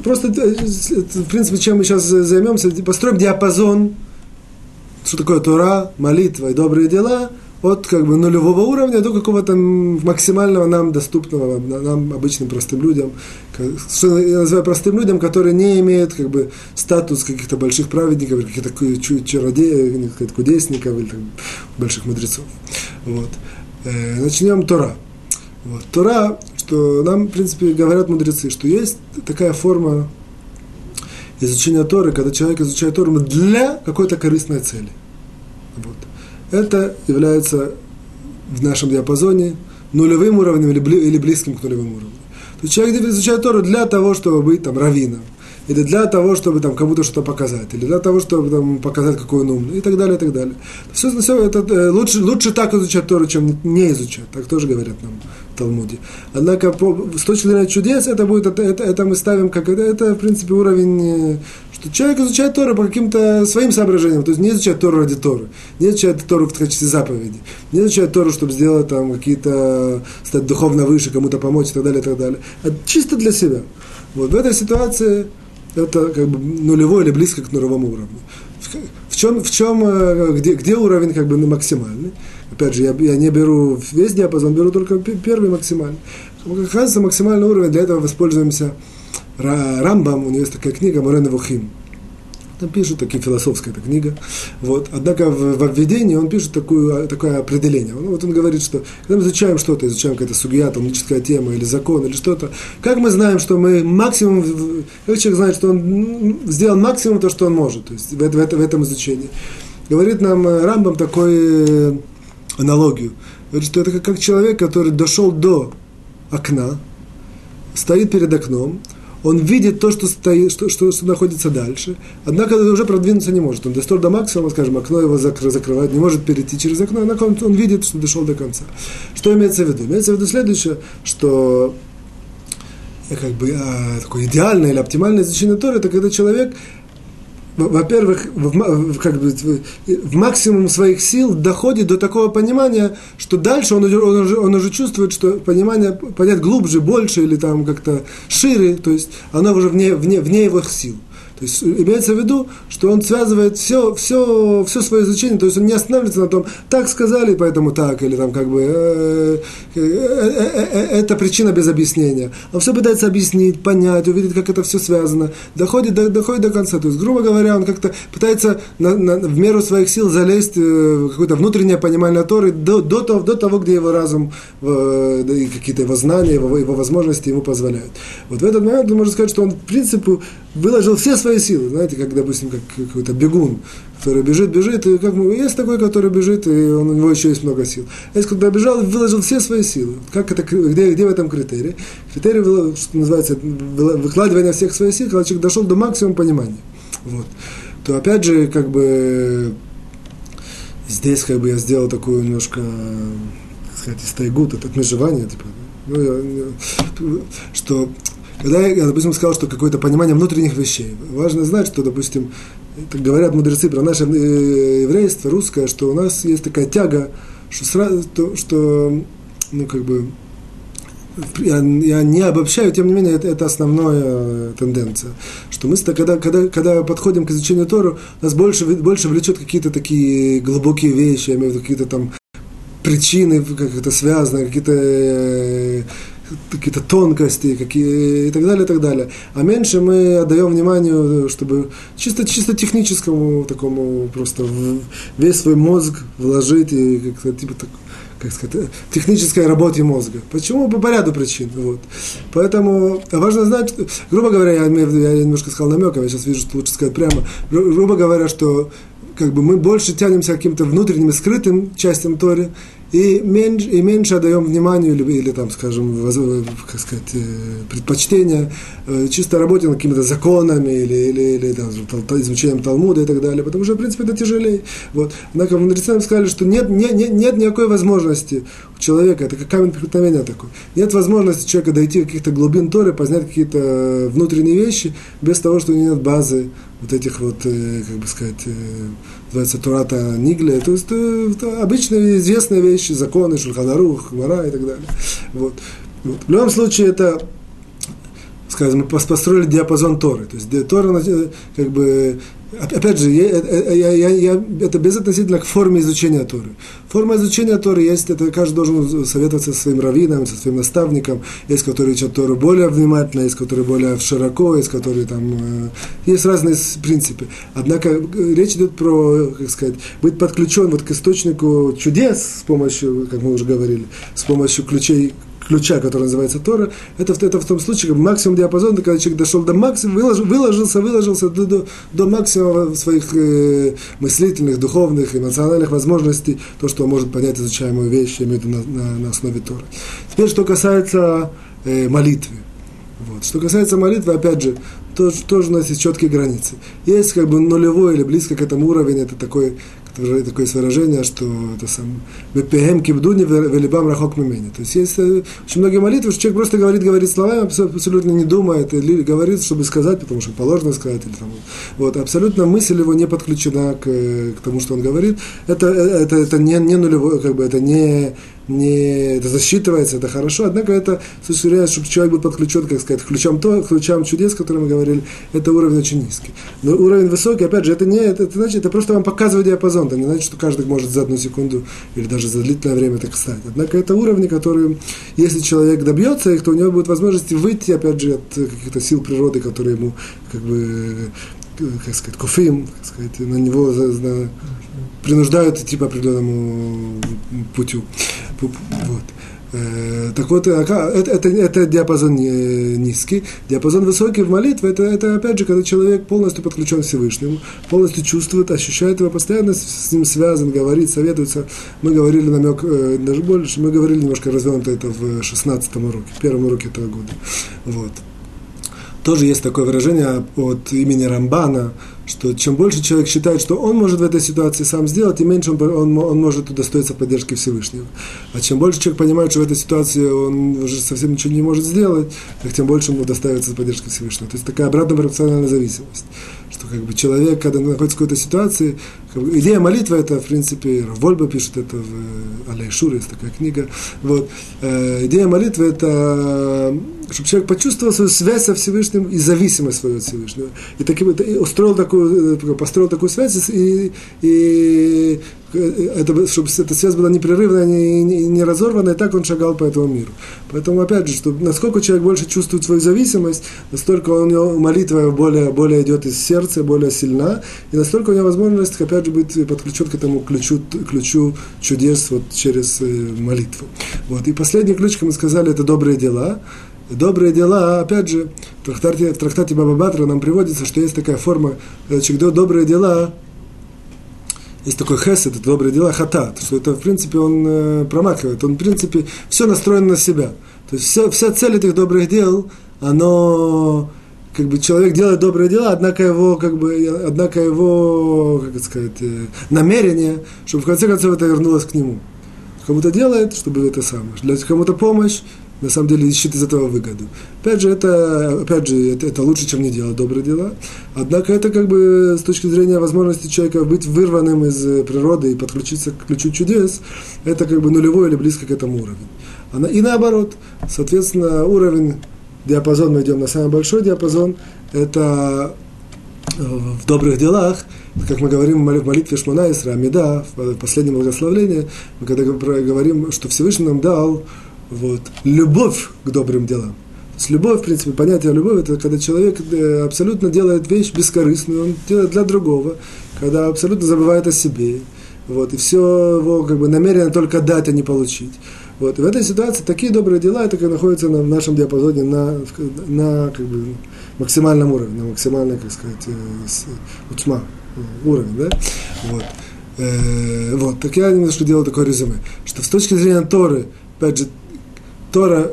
Просто, э, в принципе, чем мы сейчас займемся, построим диапазон что такое Тора, молитва и добрые дела от как бы нулевого уровня до какого-то максимального нам доступного нам обычным простым людям, что я называю простым людям, которые не имеют как бы статус каких-то больших праведников, каких-то чародеев, кудесников или там, больших мудрецов. Вот. Э, начнем Тора. Вот. Тора, что нам, в принципе, говорят мудрецы, что есть такая форма изучения Торы, когда человек изучает Тору для какой-то корыстной цели. Вот. Это является в нашем диапазоне нулевым уровнем или, бли, или близким к нулевым уровню. То есть человек изучает Тору для того, чтобы быть там раввином, или для того, чтобы там кому-то что-то показать, или для того, чтобы там, показать, какой он умный, и так далее, и так далее. Все, все это, э, лучше, лучше так изучать Тору, чем не изучать. Так тоже говорят нам в Талмуде. Однако, по, с точки зрения чудес, это будет, это, это, это мы ставим как, это, это, в принципе, уровень, э, что человек изучает Тору по каким-то своим соображениям, то есть не изучает Тору ради Торы, не изучает Тору в качестве заповеди, не изучает Тору, чтобы сделать там какие-то, стать духовно выше, кому-то помочь и так далее, и так далее. А чисто для себя. Вот в этой ситуации это как бы нулевой или близко к нулевому уровню. В чем, в чем э, где, где уровень как бы максимальный? Опять же, я, я не беру весь диапазон, беру только первый максимальный. Оказывается, максимальный уровень, для этого воспользуемся Рамбам, у него есть такая книга Морен Вухим. Там пишет, такая философская эта книга. Вот. Однако в, в введении он пишет такую, такое определение. Он, вот он говорит, что когда мы изучаем что-то, изучаем какая-то сугия, талмудическая тема или закон или что-то, как мы знаем, что мы максимум, как человек знает, что он сделал максимум то, что он может, то есть в, в, в этом изучении. Говорит нам э, Рамбам такую э, аналогию. Говорит, что это как человек, который дошел до окна, стоит перед окном, он видит то, что, стоит, что, что, что находится дальше, однако уже продвинуться не может. Он достал до максимума, скажем, окно его закрывает, не может перейти через окно, однако он, он видит, что дошел до конца. Что имеется в виду? Имеется в виду следующее, что э, как бы а, такое идеальное или оптимальное изучение Торы, это когда человек во-первых, в, как бы, в максимум своих сил доходит до такого понимания, что дальше он, он, уже, он уже чувствует, что понимание понять глубже, больше или там как-то шире, то есть оно уже вне, вне, вне его сил. То есть имеется в виду, что он связывает все, все, все свое изучение, то есть он не останавливается на том, так сказали, поэтому так, или там как бы э, э, э, это причина без объяснения. Он все пытается объяснить, понять, увидеть, как это все связано, доходит до, доходит до конца. То есть, грубо говоря, он как-то пытается на, на, в меру своих сил залезть в какое-то внутреннее понимание Торы до, до, того, до того, где его разум и какие-то его знания, его, его возможности ему позволяют. Вот в этот момент можно сказать, что он, в принципе, выложил все свои силы. Знаете, как, допустим, как какой-то бегун, который бежит, бежит, и как мы, есть такой, который бежит, и он, у него еще есть много сил. Есть, когда бежал, выложил все свои силы. Как это, где, где в этом критерий? Критерий, что называется, выкладывание всех своих сил, когда человек дошел до максимума понимания. Вот. То опять же, как бы, здесь как бы я сделал такую немножко сказать, истайгут, это отмежевание, типа, ну, я, что когда я, допустим, сказал, что какое-то понимание внутренних вещей, важно знать, что, допустим, так говорят мудрецы про наше э, еврейство русское, что у нас есть такая тяга, что, сразу, то, что ну, как бы, я, я не обобщаю, тем не менее, это, это основная тенденция. Что мы, когда, когда, когда подходим к изучению Тору, нас больше, больше влечет какие-то такие глубокие вещи, я имею в виду какие-то там причины, как это связано, какие-то э, какие-то тонкости какие, и так далее, и так далее. А меньше мы отдаем вниманию, чтобы чисто, чисто техническому такому просто весь свой мозг вложить и как-то типа так, как сказать, технической работе мозга. Почему? По ряду причин. Вот. Поэтому важно знать, грубо говоря, я, я немножко сказал намеком, я сейчас вижу, что лучше сказать прямо, грубо говоря, что как бы мы больше тянемся к каким-то внутренним и скрытым частям Торы, и меньше, и меньше отдаем вниманию или, или там, скажем, как сказать, э, предпочтения э, чисто работе над какими-то законами или, или, или там, изучением Талмуда и так далее, потому что, в принципе, это тяжелее. Вот. Однако мудрецы нам сказали, что нет, нет, нет, нет никакой возможности у человека, это как камень преткновения такой, нет возможности человека дойти каких-то глубин Торы, познать какие-то внутренние вещи без того, что у него нет базы вот этих вот, э, как бы сказать, называется Турата Нигле, то есть это обычные известные вещи, законы, Шульханарух, Мара и так далее. Вот. Вот. В любом случае, это, скажем, мы построили диапазон Торы. То есть Тора, как бы, Опять же, я, я, я, я, это безотносительно к форме изучения Торы. Форма изучения Торы есть, это каждый должен советоваться со своим раввином, со своим наставником. Есть, которые учат Тору более внимательно, есть, которые более широко, есть, которые там... Э, есть разные принципы. Однако э, речь идет про, как сказать, быть подключен вот к источнику чудес с помощью, как мы уже говорили, с помощью ключей ключа, который называется Тора, это, это в том случае, как максимум диапазона, когда человек дошел до максимума, выложил, выложился, выложился до, до, до максимума своих э, мыслительных, духовных, эмоциональных возможностей, то, что он может понять изучаемую вещь, виду на, на, на основе Тора. Теперь, что касается э, молитвы. Вот. Что касается молитвы, опять же, тоже, тоже у нас есть четкие границы. Есть как бы нулевой или близко к этому уровень, это такой такое выражение, что это сам «Бепехем кибдуни велибам рахок мимени». То есть есть э, очень многие молитвы, что человек просто говорит, говорит словами, абсолютно не думает, или говорит, чтобы сказать, потому что положено сказать. Или там, вот, абсолютно мысль его не подключена к, к тому, что он говорит. Это, э, это, это не, не нулевой, как бы, это не не, это засчитывается, это хорошо, однако это, с точки чтобы человек был подключен, как сказать, ключам, то, ключам чудес, о которых мы говорили, это уровень очень низкий. Но уровень высокий, опять же, это не, это, это значит, это просто вам показывает диапазон, это не значит, что каждый может за одну секунду или даже за длительное время так стать. Однако это уровни, которые, если человек добьется их, то у него будет возможность выйти, опять же, от каких-то сил природы, которые ему, как бы, как сказать, кофеем, как сказать, на него на, принуждают идти по определенному путю. Вот. Э, так вот, это, это, это диапазон низкий. Диапазон высокий в молитве, это, это опять же, когда человек полностью подключен к Всевышнему, полностью чувствует, ощущает его, постоянно с ним связан, говорит, советуется. Мы говорили намек, э, даже больше, мы говорили немножко развернуто это в 16 уроке, первом уроке этого года. Вот. Тоже есть такое выражение от имени Рамбана, что чем больше человек считает, что он может в этой ситуации сам сделать, тем меньше он, он, он может удостоиться поддержки Всевышнего. А чем больше человек понимает, что в этой ситуации он уже совсем ничего не может сделать, так тем больше ему удостоится поддержки Всевышнего. То есть такая обратная пропорциональная зависимость. Что как бы человек, когда находится в какой-то ситуации, как бы, идея молитвы, это, в принципе, Вольба пишет это в Алей Шур, есть такая книга. Вот. Э, идея молитвы – это чтобы человек почувствовал свою связь со Всевышним и зависимость свою от Всевышнего. И таким, и устроил такую, э, построил такую связь, и, и э, это, чтобы эта связь была непрерывная, не, не, не разорванная, и так он шагал по этому миру. Поэтому, опять же, что насколько человек больше чувствует свою зависимость, настолько у него молитва более, более идет из сердца, более сильна, и настолько у него возможность, опять же, быть подключен к этому ключу, ключу чудес вот через э, молитву. Вот. И последний ключ, как мы сказали, это добрые дела добрые дела, опять же, в трактате, в трактате Баба Батра нам приводится, что есть такая форма, человек делает добрые дела, есть такой хесед, это добрые дела, хатат, что это, в принципе, он э, промакивает, он, в принципе, все настроено на себя. То есть вся, вся цель этих добрых дел, оно, как бы, человек делает добрые дела, однако его, как бы, однако его, как это сказать, э, намерение, чтобы в конце концов это вернулось к нему. Кому-то делает, чтобы это самое, для кому-то помощь, на самом деле ищет из этого выгоду. Опять же, это, опять же, это, это лучше, чем не делать добрые дела. Однако это как бы с точки зрения возможности человека быть вырванным из э, природы и подключиться к ключу чудес, это как бы нулевой или близко к этому уровню. И наоборот, соответственно, уровень, диапазон, мы идем на самый большой диапазон, это э, в добрых делах, как мы говорим в молитве Шмона Исра, Амида, в последнем благословлении, мы когда говорим, что Всевышний нам дал вот, любовь к добрым делам. То есть любовь, в принципе, понятие любовь, это когда человек э, абсолютно делает вещь бескорыстную, он делает для другого, когда абсолютно забывает о себе. Вот, и все его как бы намерено только дать, а не получить. Вот, в этой ситуации такие добрые дела, это как находятся на, в нашем диапазоне на, на как бы, максимальном уровне, на максимальной, как сказать, э, уцма, э, уровень, да? Вот. Э, вот, так я немножко делал такое резюме, что с точки зрения Торы, опять же, Тора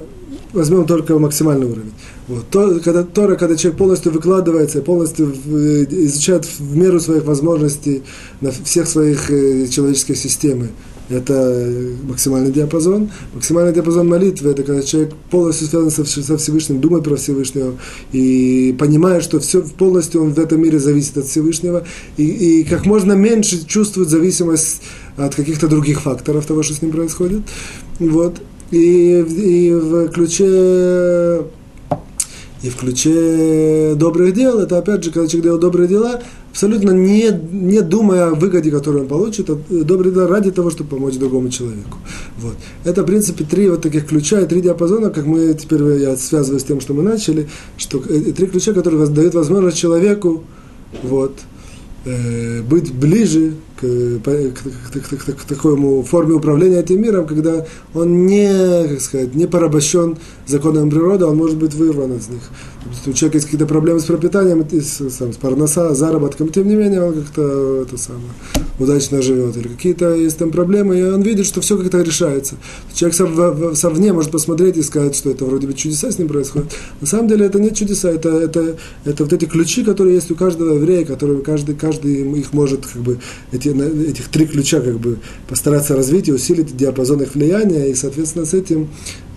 возьмем только максимальный уровень. Вот. То, когда Тора, когда человек полностью выкладывается, полностью в, изучает в меру своих возможностей на всех своих э, человеческих системах, это максимальный диапазон. Максимальный диапазон молитвы – это когда человек полностью связан со, со Всевышним, думает про Всевышнего и понимает, что все, полностью он в этом мире зависит от Всевышнего, и, и как можно меньше чувствует зависимость от каких-то других факторов того, что с ним происходит. Вот. И, и в ключе и в ключе добрых дел, это опять же, когда человек делает добрые дела, абсолютно не, не думая о выгоде, которую он получит, а добрые дела ради того, чтобы помочь другому человеку. Вот. Это, в принципе, три вот таких ключа и три диапазона, как мы теперь, я связываю с тем, что мы начали, что э, три ключа, которые дают возможность человеку вот, э, быть ближе к, к, к, к, к такому форме управления этим миром, когда он не, как сказать, не порабощен законом природы, он может быть вырван из них. У человека есть какие-то проблемы с пропитанием, с, сам, с парноса, заработком, тем не менее он как-то это самое, удачно живет. Или какие-то есть там проблемы, и он видит, что все как-то решается. Человек сов, совне может посмотреть и сказать, что это вроде бы чудеса с ним происходят. На самом деле это не чудеса, это, это, это вот эти ключи, которые есть у каждого еврея, которые каждый, каждый их может, как бы, эти, этих три ключа как бы постараться развить и усилить диапазон их влияния, и, соответственно, с этим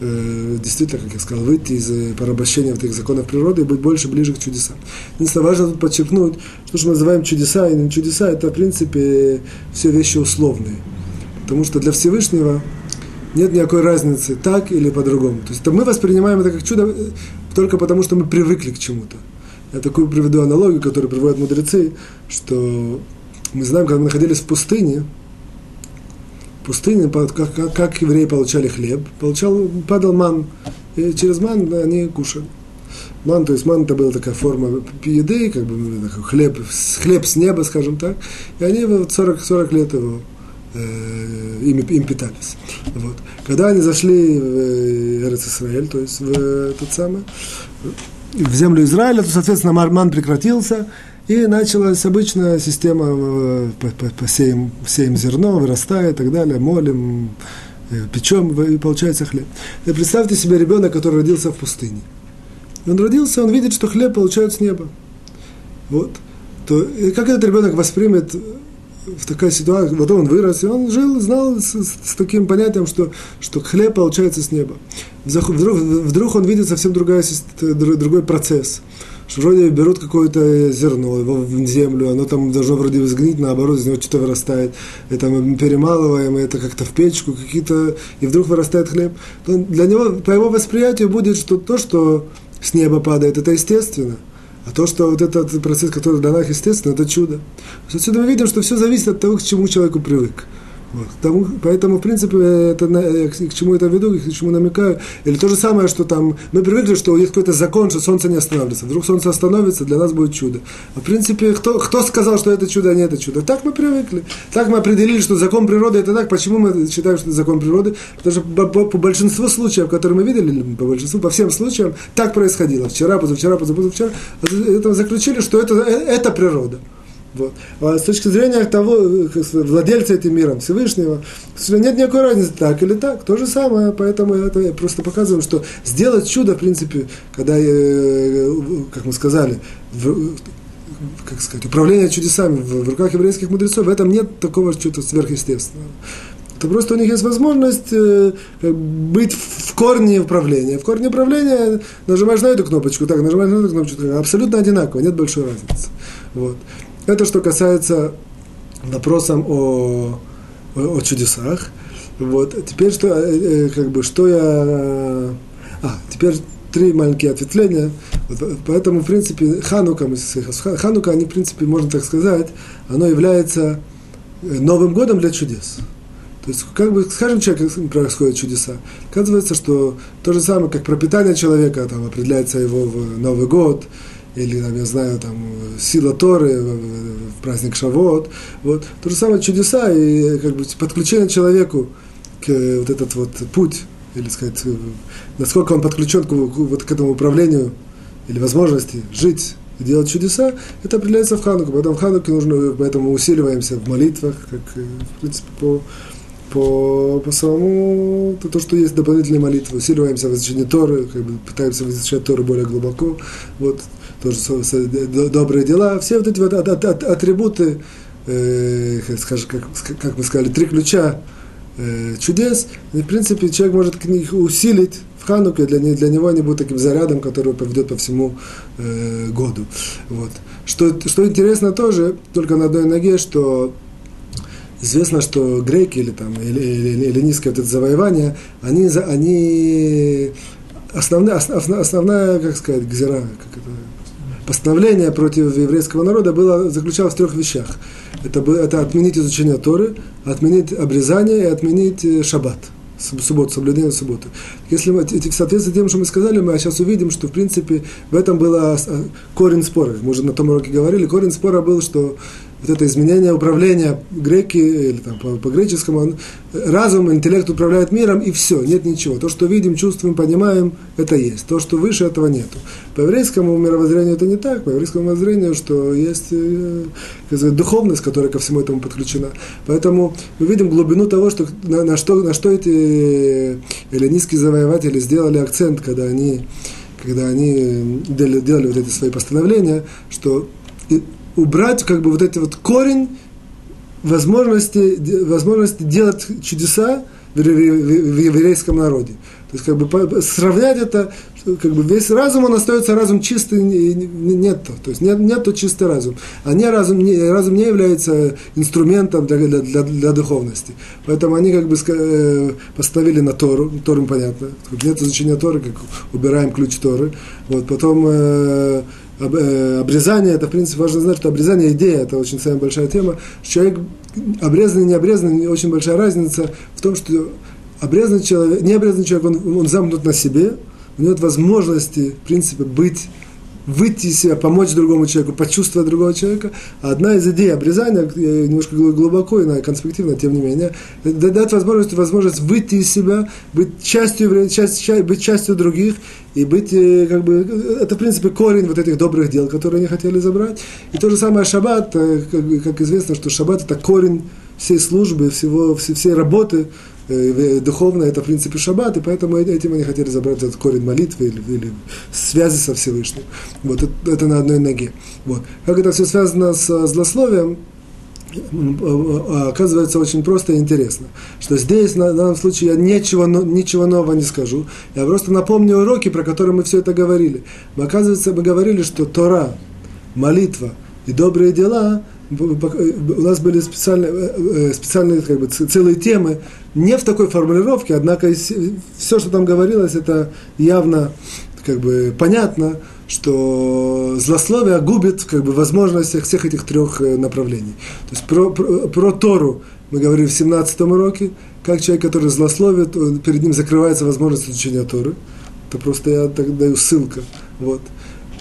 э, действительно, как я сказал, выйти из э, порабощения вот этих законов природы и быть больше ближе к чудесам. Единственное, важно тут подчеркнуть, что, что мы называем чудеса и не чудеса, это, в принципе, все вещи условные. Потому что для Всевышнего нет никакой разницы, так или по-другому. То есть это мы воспринимаем это как чудо э, только потому, что мы привыкли к чему-то. Я такую приведу аналогию, которую приводят мудрецы, что мы знаем, когда мы находились в пустыне, пустыне, как, как, как евреи получали хлеб, получал, падал ман, и через ман они кушали. Ман, то есть ман это была такая форма еды, как бы ну, хлеб, хлеб с неба, скажем так, и они вот 40, 40 лет его э, им, им питались. Вот. Когда они зашли в э, Эрец Исраэль, то есть в тот самый, в землю Израиля, то, соответственно, ман прекратился, и началась обычная система, э, посеем, сеем зерно, вырастает и так далее, молим, э, печем, и получается хлеб. И представьте себе ребенка, который родился в пустыне. Он родился, он видит, что хлеб получают с неба. Вот. То, и как этот ребенок воспримет в такая ситуация, потом он вырос, и он жил, знал с, с таким понятием, что, что хлеб получается с неба. Вдруг, вдруг он видит совсем другая, другой процесс что вроде берут какое-то зерно в землю, оно там должно вроде сгнить, наоборот, из него что-то вырастает, там мы перемалываем это как-то в печку, какие-то, и вдруг вырастает хлеб. То для него, по его восприятию будет, что то, что с неба падает, это естественно. А то, что вот этот процесс, который для нас естественно, это чудо. Отсюда мы видим, что все зависит от того, к чему человеку привык. Тому, поэтому, в принципе, это, к чему это веду, к чему намекаю. Или то же самое, что там, мы привыкли, что есть какой-то закон, что солнце не останавливается. Вдруг солнце остановится, для нас будет чудо. А в принципе, кто, кто сказал, что это чудо, а не это чудо? Так мы привыкли. Так мы определили, что закон природы это так. Почему мы считаем, что это закон природы? Потому что по, по, по большинству случаев, которые мы видели, по большинству, по всем случаям, так происходило. Вчера, позавчера, позавчера, это заключили, что это, э, это природа. Вот. А с точки зрения того, владельца этим миром, Всевышнего, нет никакой разницы, так или так, то же самое, поэтому это я просто показываю, что сделать чудо, в принципе, когда, э, как мы сказали, в, как сказать, управление чудесами в, в руках еврейских мудрецов, в этом нет такого чего-то сверхъестественного. Это просто у них есть возможность э, быть в корне управления. В корне управления нажимаешь на эту кнопочку, так, нажимаешь на эту кнопочку, так, абсолютно одинаково, нет большой разницы. Вот. Это что касается вопросом о, о, о чудесах. Вот. Теперь что, э, э, как бы, что я... А, теперь три маленькие ответвления. Вот, поэтому, в принципе, Ханука, Ханука, они, в принципе, можно так сказать, оно является Новым годом для чудес. То есть, как бы, скажем, человек происходят чудеса. Оказывается, что то же самое, как пропитание человека там, определяется его в Новый год, или, там, я знаю, там, сила Торы в праздник Шавот. Вот. То же самое чудеса и как бы, подключение человеку к вот этот вот путь, или сказать, насколько он подключен к, вот, к этому управлению или возможности жить и делать чудеса, это определяется в Хануку. Поэтому в Хануке нужно, поэтому усиливаемся в молитвах, как, в принципе, по, по, по самому, то, то, что есть дополнительные молитвы, усиливаемся в изучении Торы, как бы пытаемся изучать Торы более глубоко, вот, тоже добрые дела, все вот эти вот от, от, от, атрибуты, э, скажем, как, как мы сказали, три ключа э, чудес, и, в принципе, человек может к них усилить в Хануке, для, для него они будут таким зарядом, который поведет по всему э, году. Вот. Что, что интересно тоже, только на одной ноге, что известно, что греки или, там, низкое вот это завоевание, они, они основная, основная, основная, как сказать, гзера, как это, постановление против еврейского народа было, заключалось в трех вещах. Это, это отменить изучение Торы, отменить обрезание и отменить э, шаббат – субботу, соблюдение субботы. Если мы, в соответствии с тем, что мы сказали, мы сейчас увидим, что, в принципе, в этом был а, корень спора. Мы уже на том уроке говорили, корень спора был, что вот это изменение управления греки, или там по, по он, разум, интеллект управляет миром, и все, нет ничего. То, что видим, чувствуем, понимаем, это есть. То, что выше, этого нету. По еврейскому мировоззрению это не так. По еврейскому мировоззрению, что есть э, сказать, духовность, которая ко всему этому подключена. Поэтому мы видим глубину того, что, на, на, что, на что эти эллинистские завоеватели сделали акцент, когда они когда они делали, делали вот эти свои постановления, что убрать как бы вот эти вот корень возможности, возможности делать чудеса в, в, в еврейском народе. То есть как бы сравнять это, как бы весь разум, он остается разум чистый, нет, то есть нет, нет чистый разум. А не разум, не, разум не является инструментом для, для, для, для духовности. Поэтому они как бы э, поставили на Тору, Тору понятно, нет изучения Торы, как убираем ключ Торы. Вот, потом Э, обрезание, это, в принципе, важно знать, что обрезание идея, это очень самая большая тема. Человек обрезанный, не обрезанный, очень большая разница в том, что обрезанный человек, не обрезанный человек, он, он замкнут на себе, у него нет возможности, в принципе, быть выйти из себя, помочь другому человеку, почувствовать другого человека. Одна из идей обрезания, немножко глубоко и конспективно, тем не менее, дает возможность, возможность выйти из себя, быть частью, часть, быть частью других и быть, э, как бы, это, в принципе, корень вот этих добрых дел, которые они хотели забрать. И то же самое шаббат, э, как, как известно, что шаббат – это корень всей службы, всего, всей, всей работы, духовно это, в принципе, шаббат, и поэтому этим они хотели забрать этот корень молитвы или, или связи со Всевышним. Вот это, это на одной ноге. Вот. Как это все связано с злословием, оказывается очень просто и интересно. Что здесь, на данном случае, я ничего, ничего нового не скажу. Я просто напомню уроки, про которые мы все это говорили. Оказывается, мы говорили, что Тора, молитва и добрые дела у нас были специальные, э, э, специальные как бы, целые темы, не в такой формулировке, однако все, что там говорилось, это явно как бы понятно, что злословие губит как бы, возможность всех этих трех э, направлений. То есть про, про, про Тору мы говорили в 17 уроке, как человек, который злословит, перед ним закрывается возможность изучения Торы. Это просто я так даю ссылка. Вот.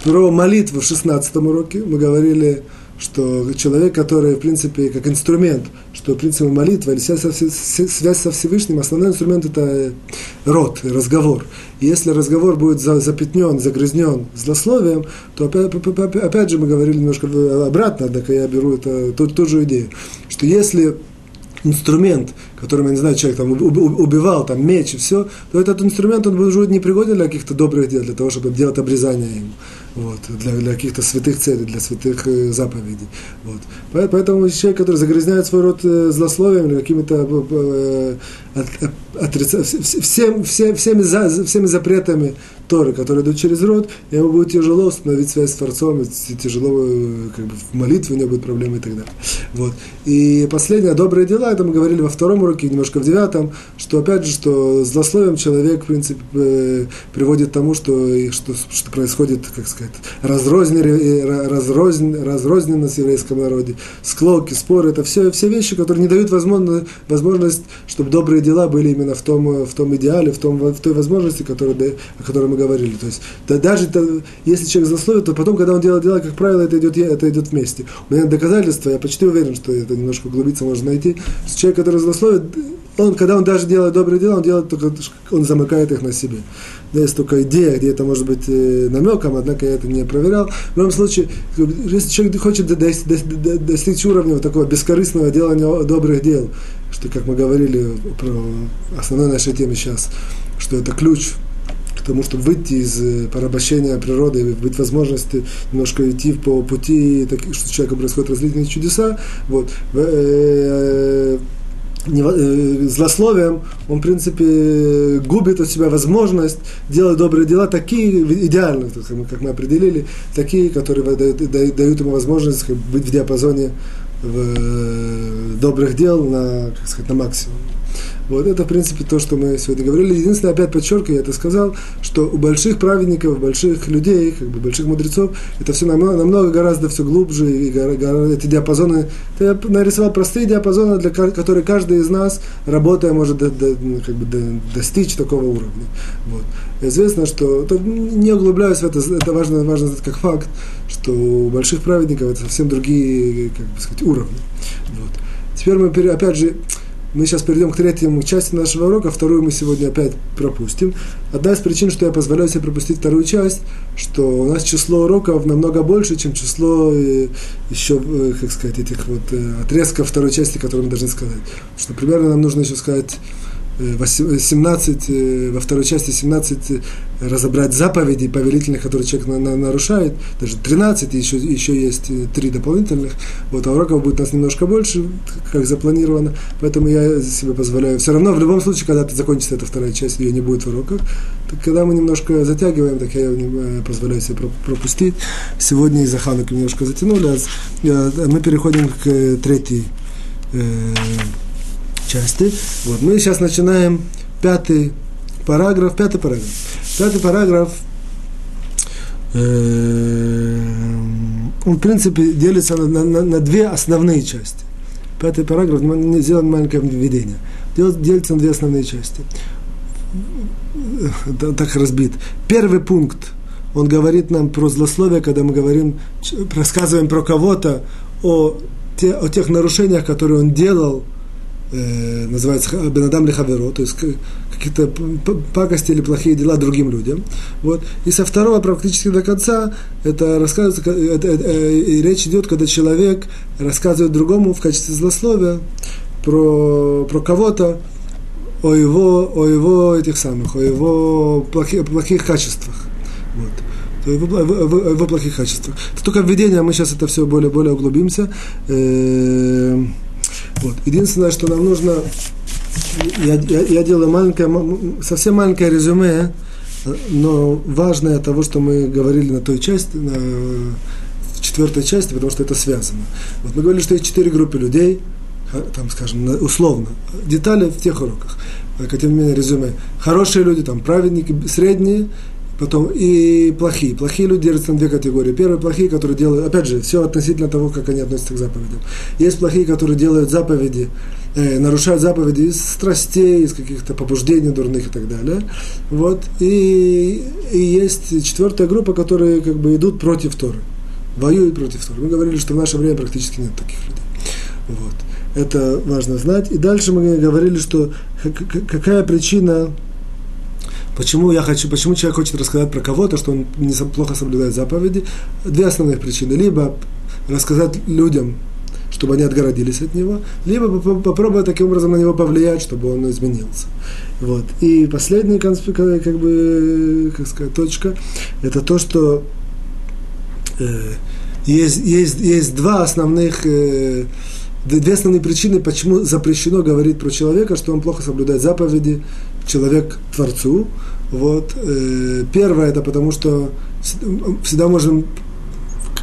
Про молитву в 16 уроке мы говорили что человек, который, в принципе, как инструмент, что, в принципе, молитва или связь со, связь со Всевышним, основной инструмент – это род, разговор. И если разговор будет запятнен, загрязнен злословием, то, опять, опять же, мы говорили немножко обратно, однако я беру это, ту, ту же идею, что если инструмент которым, я не знаю, человек там убивал, там меч и все, то этот инструмент, он будет не пригоден для каких-то добрых дел, для того, чтобы делать обрезание им вот, для, для каких-то святых целей, для святых э, заповедей. Вот. Поэтому человек, который загрязняет свой род э, злословием или какими-то э, от, отрица, всем, всем, всеми, за, всеми запретами Торы, которые идут через род, ему будет тяжело установить связь с Творцом, тяжело э, как бы, в молитве у него будет проблемы и так далее. Вот. И последнее, добрые дела, это мы говорили во втором уроке, немножко в девятом, что опять же, что злословием человек, в принципе, э, приводит к тому, что, что, что происходит, как сказать, разрознь, разрознь, разрозненность в еврейском народе, склоки, споры, это все, все вещи, которые не дают возможность, возможность чтобы добрые дела были именно в том, в том идеале, в, том, в той возможности, которая, о которой мы говорили. То есть да, даже то, если человек злословит, то потом, когда он делает дела, как правило, это идет, это идет вместе. У меня доказательства, я почти уверен, что это немножко углубиться можно найти. Человек, который злословит, он, когда он даже делает добрые дела, он делает только, он замыкает их на себе. Да, есть только идея, где это может быть э, намеком, однако я это не проверял. В любом случае, если человек хочет достичь уровня вот такого бескорыстного делания добрых дел, что, как мы говорили про основной нашей теме сейчас, что это ключ к тому, чтобы выйти из э, порабощения природы быть возможности немножко идти по пути, так, что у человека происходят различные чудеса. Вот. Э, злословием, он, в принципе, губит от себя возможность делать добрые дела такие, идеально, как мы определили, такие, которые дают, дают ему возможность быть в диапазоне э, добрых дел на, как сказать, на максимум. Вот это, в принципе, то, что мы сегодня говорили. Единственное, опять подчеркиваю, я это сказал, что у больших праведников, больших людей, как бы больших мудрецов, это все намного, намного гораздо все глубже, и гораздо, эти диапазоны, я нарисовал простые диапазоны, для которые каждый из нас, работая, может до, до, ну, как бы до, достичь такого уровня. Вот. Известно, что, то, не углубляюсь в это, это важно, важно знать как факт, что у больших праведников это совсем другие, как бы сказать, уровни. Вот. Теперь мы, опять же, мы сейчас перейдем к третьему части нашего урока, вторую мы сегодня опять пропустим. Одна из причин, что я позволяю себе пропустить вторую часть, что у нас число уроков намного больше, чем число э, еще, э, как сказать, этих вот э, отрезков второй части, которые мы должны сказать. Что примерно нам нужно еще сказать 17, э, во второй части 17 э, разобрать заповеди повелительных, которые человек на, на, нарушает, даже 13, еще, еще есть э, три дополнительных. Вот, а уроков будет у нас немножко больше, как запланировано, поэтому я себе позволяю. Все равно, в любом случае, когда закончится эта вторая часть, ее не будет в уроках, так когда мы немножко затягиваем, так я позволяю себе пропустить. Сегодня из-за Хануки немножко затянули, а мы переходим к третьей части. Вот мы сейчас начинаем пятый параграф, пятый параграф. Пятый параграф, э, он, в принципе, делится на, на, на две основные части. Пятый параграф, мы сделаем маленькое введение. Делится на две основные части. Так разбит. Первый пункт, он говорит нам про злословие, когда мы говорим, рассказываем про кого-то, о, те, о тех нарушениях, которые он делал – э, называется Бенадам Лихаверо, то есть какие-то пакости или плохие дела другим людям. Вот. И со второго практически до конца это рассказывается, это, это, э, и речь идет, когда человек рассказывает другому в качестве злословия про, про кого-то, о его, о его этих самых, о его плохих, плохих качествах. Вот. Его, его плохих качествах. Это только введение, а мы сейчас это все более-более углубимся. Э, вот. Единственное, что нам нужно, я, я, я делаю маленькое, совсем маленькое резюме, но важное того, что мы говорили на той части, на четвертой части, потому что это связано. Вот мы говорили, что есть четыре группы людей, там, скажем, условно, детали в тех уроках. Тем не менее, резюме. Хорошие люди, там, праведники, средние, Потом и плохие. Плохие люди делятся на две категории. Первые плохие, которые делают, опять же, все относительно того, как они относятся к заповедям. Есть плохие, которые делают заповеди, э, нарушают заповеди из страстей, из каких-то побуждений дурных и так далее. Вот. И, и есть четвертая группа, которые как бы идут против Торы. Воюют против Торы. Мы говорили, что в наше время практически нет таких людей. Вот. Это важно знать. И дальше мы говорили, что какая причина Почему я хочу, почему человек хочет рассказать про кого-то, что он не плохо соблюдает заповеди? Две основных причины. Либо рассказать людям, чтобы они отгородились от него, либо попробовать таким образом на него повлиять, чтобы он изменился. Вот. И последняя как бы, как сказать, точка – это то, что э, есть, есть, есть два основных э, две основные причины, почему запрещено говорить про человека, что он плохо соблюдает заповеди, человек Творцу. Вот. Э, первое, это потому что всегда можем,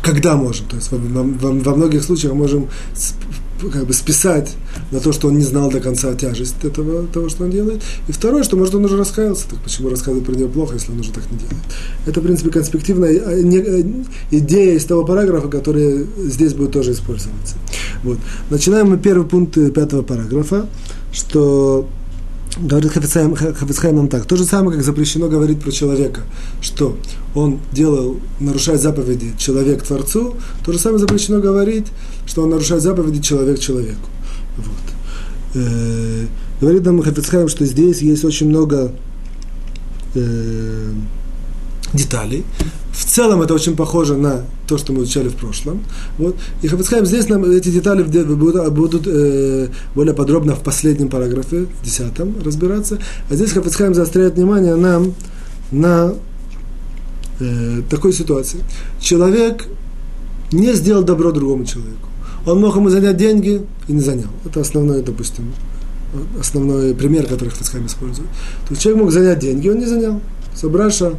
когда можем, то есть во, во, во многих случаях можем как бы списать на то, что он не знал до конца тяжесть этого, того, что он делает. И второе, что, может, он уже раскаялся, так почему рассказывать про него плохо, если он уже так не делает. Это, в принципе, конспективная э, э, идея из того параграфа, который здесь будет тоже использоваться. Вот. Начинаем мы первый пункт пятого параграфа, что Говорит Хафицхайм нам так. То же самое, как запрещено говорить про человека, что он делал, нарушает заповеди человек Творцу, то же самое запрещено говорить, что он нарушает заповеди человек человеку. Вот. Э, говорит нам Хафицхайм, что здесь есть очень много э, деталей. В целом это очень похоже на то, что мы изучали в прошлом. Вот. И Хафицхайм здесь нам эти детали будут, будут э, более подробно в последнем параграфе, в десятом, разбираться. А здесь Хафицхайм заостряет внимание нам на э, такой ситуации. Человек не сделал добро другому человеку. Он мог ему занять деньги и не занял. Это основной, допустим, основной пример, который Хафицхайм использует. То есть человек мог занять деньги, он не занял. Собраша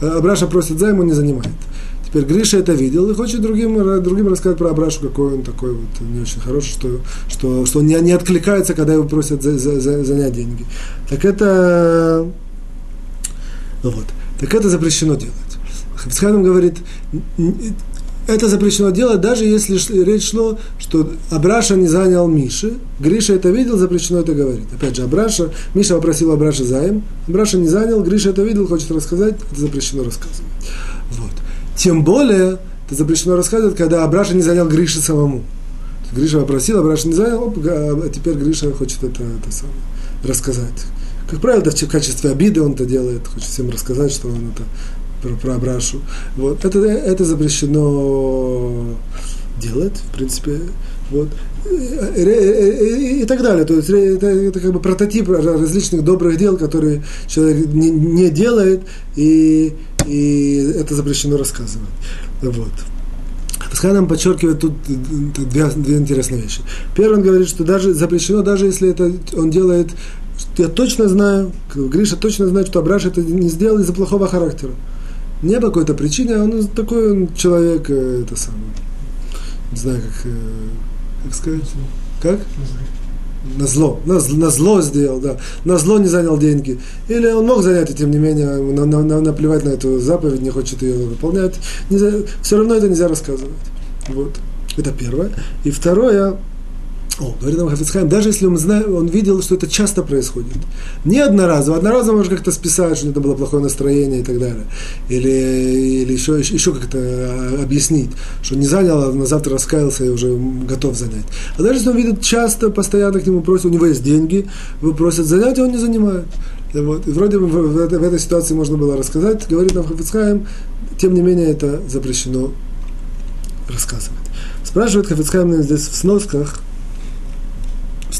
Абраша просит займ, он не занимает. Теперь Гриша это видел и хочет другим, другим рассказать про Абрашу, какой он такой вот не очень хороший, что, что, что он не, не откликается, когда его просят за, за, за, занять деньги. Так это, вот, так это запрещено делать. Хабисхайм говорит, это запрещено делать, даже если речь шло, что Абраша не занял Миши. Гриша это видел, запрещено это говорить. Опять же, Абраша, Миша попросил Абраша заем, Абраша не занял, Гриша это видел, хочет рассказать, это запрещено рассказывать. Вот. Тем более, это запрещено рассказывать, когда Абраша не занял Гриша самому. Гриша попросил, Абраша не занял, оп, а теперь Гриша хочет это, это самое, рассказать. Как правило, в качестве обиды он это делает, хочет всем рассказать, что он это про, про Абрашу. Вот. Это, это запрещено делать, в принципе. Вот. И, и, и так далее. То есть это, это как бы прототип различных добрых дел, которые человек не, не делает, и, и это запрещено рассказывать. Вот. Пускай нам подчеркивает тут две, две интересные вещи. Первый он говорит, что даже запрещено, даже если это он делает, я точно знаю, Гриша точно знает, что Абраш это не сделал из-за плохого характера не по какой-то причине, а он такой он человек, э, это самое, не знаю, как, э, как сказать, как? На зло, на, на зло сделал, да, на зло не занял деньги. Или он мог занять, и тем не менее, на, на, на, наплевать на эту заповедь, не хочет ее выполнять. Не, все равно это нельзя рассказывать. Вот. Это первое. И второе, о, говорит нам Хафицхайм, даже если он, знает, он видел, что это часто происходит. Не одноразово, одноразово можно как-то списать, что у него было плохое настроение и так далее. Или, или еще, еще как-то а, объяснить, что не занял, а на завтра раскаялся и уже готов занять. А даже если он видит часто, постоянно к нему просят, у него есть деньги, вы просят занять, а он не занимает. Вот. И вроде бы в, в, в этой ситуации можно было рассказать, говорит нам Хафицхайм, тем не менее это запрещено рассказывать. Спрашивает Хафицхайм здесь в сносках,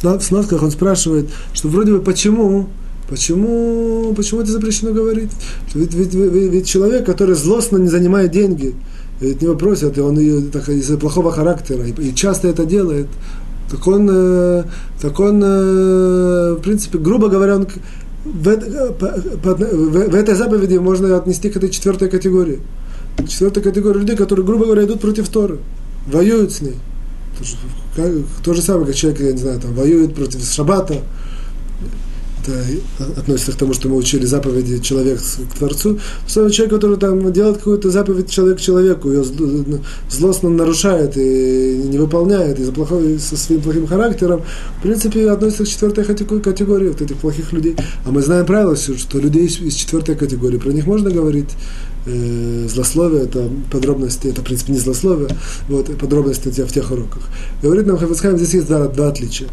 в сносках он спрашивает, что вроде бы почему, почему, почему это запрещено говорить? Ведь, ведь, ведь, ведь человек, который злостно не занимает деньги, ведь него просят, и он так, из-за плохого характера, и, и часто это делает, так он, э, так он э, в принципе, грубо говоря, он в, э, по, в, в этой заповеди можно отнести к этой четвертой категории. Четвертой категории людей, которые, грубо говоря, идут против Торы, воюют с ней. То же самое, как человек, я не знаю, там, воюет против Шаббата, это относится к тому, что мы учили заповеди человек к Творцу. Самый человек, который там делает какую-то заповедь человек человеку, ее злостно нарушает и не выполняет из-за плохого, со своим плохим характером, в принципе, относится к четвертой категории вот этих плохих людей. А мы знаем правило, что людей из четвертой категории, про них можно говорить э, злословие, это подробности, это, в принципе, не злословие, вот, подробности в тех уроках. Говорит нам Хафицхайм, здесь есть два, два отличия.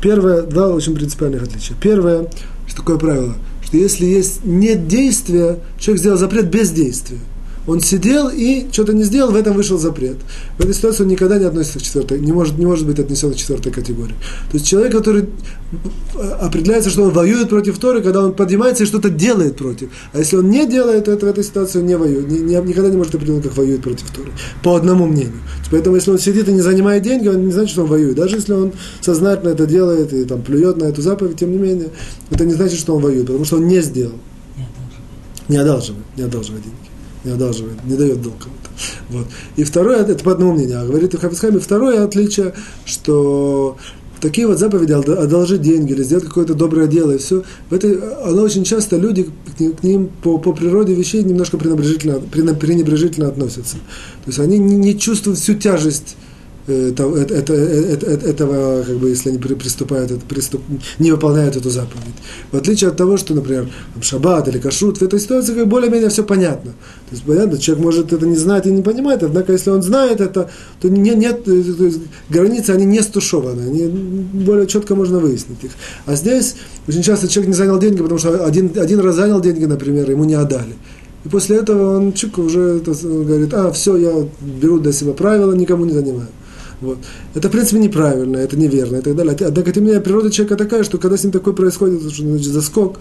Первое, два очень принципиальных отличия. Первое, что такое правило, что если есть нет действия, человек сделал запрет без действия. Он сидел и что-то не сделал, в этом вышел запрет. В этой ситуации он никогда не относится к четвертой, не может, не может быть отнесен к четвертой категории. То есть человек, который определяется, что он воюет против Торы, когда он поднимается и что-то делает против. А если он не делает это, в этой ситуации он не воюет, не, не, никогда не может определить, как воюет против Торы. По одному мнению. Поэтому, если он сидит и не занимает деньги, он не значит, что он воюет. Даже если он сознательно это делает и там плюет на эту заповедь, тем не менее, это не значит, что он воюет, потому что он не сделал. Не одалживает, не одалживает деньги. Не одалживает, не дает долг кому-то. Вот. И второе, это по одному мнению, а говорит Хафицхайм, второе отличие, что такие вот заповеди, одолжить деньги или сделать какое-то доброе дело, и все, в этой, оно очень часто люди к ним по, по природе вещей немножко пренебрежительно, пренебрежительно относятся. То есть они не, не чувствуют всю тяжесть это, это, это, этого, как бы, если они приступают, приступ, не выполняют эту заповедь. В отличие от того, что, например, там, шаббат или кашрут, в этой ситуации как более-менее все понятно. То есть, понятно, человек может это не знать и не понимать, однако, если он знает это, то не, нет, то есть, границы, они не стушеваны, они более четко можно выяснить их. А здесь очень часто человек не занял деньги, потому что один, один раз занял деньги, например, ему не отдали. И после этого он чик, уже говорит, а, все, я беру для себя правила, никому не занимаю. Вот. Это, в принципе, неправильно, это неверно и так далее. Однако, тем не менее, природа человека такая, что когда с ним такое происходит, значит, заскок,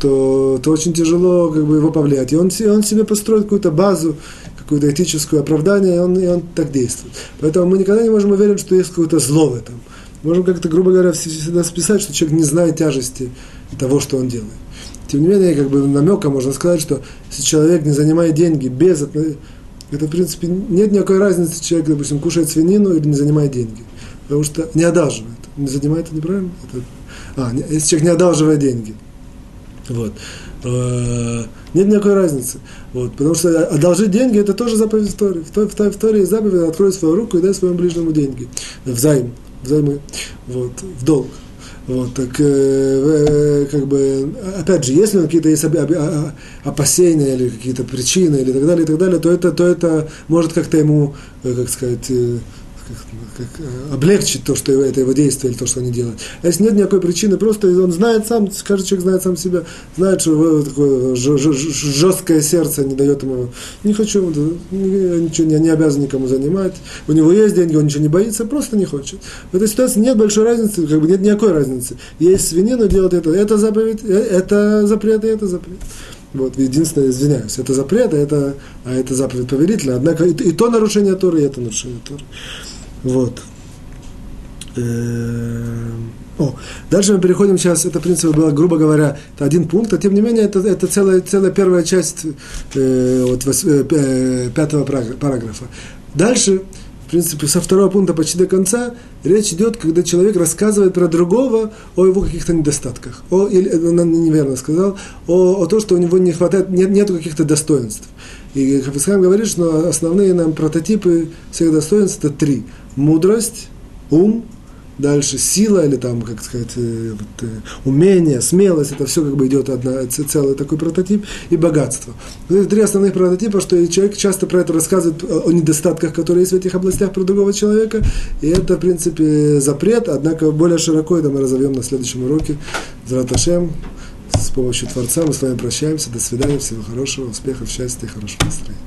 то, то очень тяжело как бы, его повлиять. И он, он себе построит какую-то базу, какое-то этическое оправдание, и он, и он так действует. Поэтому мы никогда не можем уверить, что есть какое-то зло в этом. Можем как-то, грубо говоря, всегда списать, что человек не знает тяжести того, что он делает. Тем не менее, как бы намеком можно сказать, что если человек не занимает деньги без это, в принципе, нет никакой разницы, человек, допустим, кушает свинину или не занимает деньги. Потому что не одалживает. Не занимает, это неправильно? Это, а, если человек не одалживает деньги. Вот. Э, нет никакой разницы. Вот. Потому что одолжить деньги – это тоже заповедь истории. В, в, в Торе заповедь «открой свою руку и дай своему ближнему деньги». Взаим. Взаймы. Вот. В долг. Вот, так, э, э, как бы, опять же, если какие-то есть опасения или какие-то причины или так далее, и так далее, то это, то это может как-то ему, э, как сказать, э, как, как, э, облегчить то, что это его действие или то, что они делают. А если нет никакой причины, просто он знает сам, каждый человек знает сам себя, знает, что его такое жесткое сердце не дает ему, не хочу, ничего не, не обязан никому занимать, у него есть деньги, он ничего не боится, просто не хочет. В этой ситуации нет большой разницы, как бы нет никакой разницы. Есть свинину, делать это, это заповедь, э, это запрет, и это запрет. Вот, единственное, извиняюсь, это запрет, а это, а это заповедь повелительная. Однако и, и то нарушение Торы, и это нарушение Торы. Вот. Эм, о, дальше мы переходим сейчас, это, в принципе, было, грубо говоря, это один пункт, а тем не менее, это, это целая, целая первая часть э, вот, вос, э, пятого параграфа. Дальше, в принципе, со второго пункта почти до конца, речь идет, когда человек рассказывает про другого о его каких-то недостатках, о, или, он неверно сказал, о, о том, что у него не хватает, нет, нету каких-то достоинств. И Хафисхайм говорит, что основные нам прототипы всех достоинств это три – мудрость, ум, дальше сила или там, как сказать, э, вот, э, умение, смелость, это все как бы идет одна, целый такой прототип, и богатство. Вот это три основных прототипа, что человек часто про это рассказывает о недостатках, которые есть в этих областях про другого человека, и это, в принципе, запрет, однако более широко это мы разовьем на следующем уроке. Зраташем, с помощью Творца мы с вами прощаемся, до свидания, всего хорошего, успехов, счастья и хорошего настроения.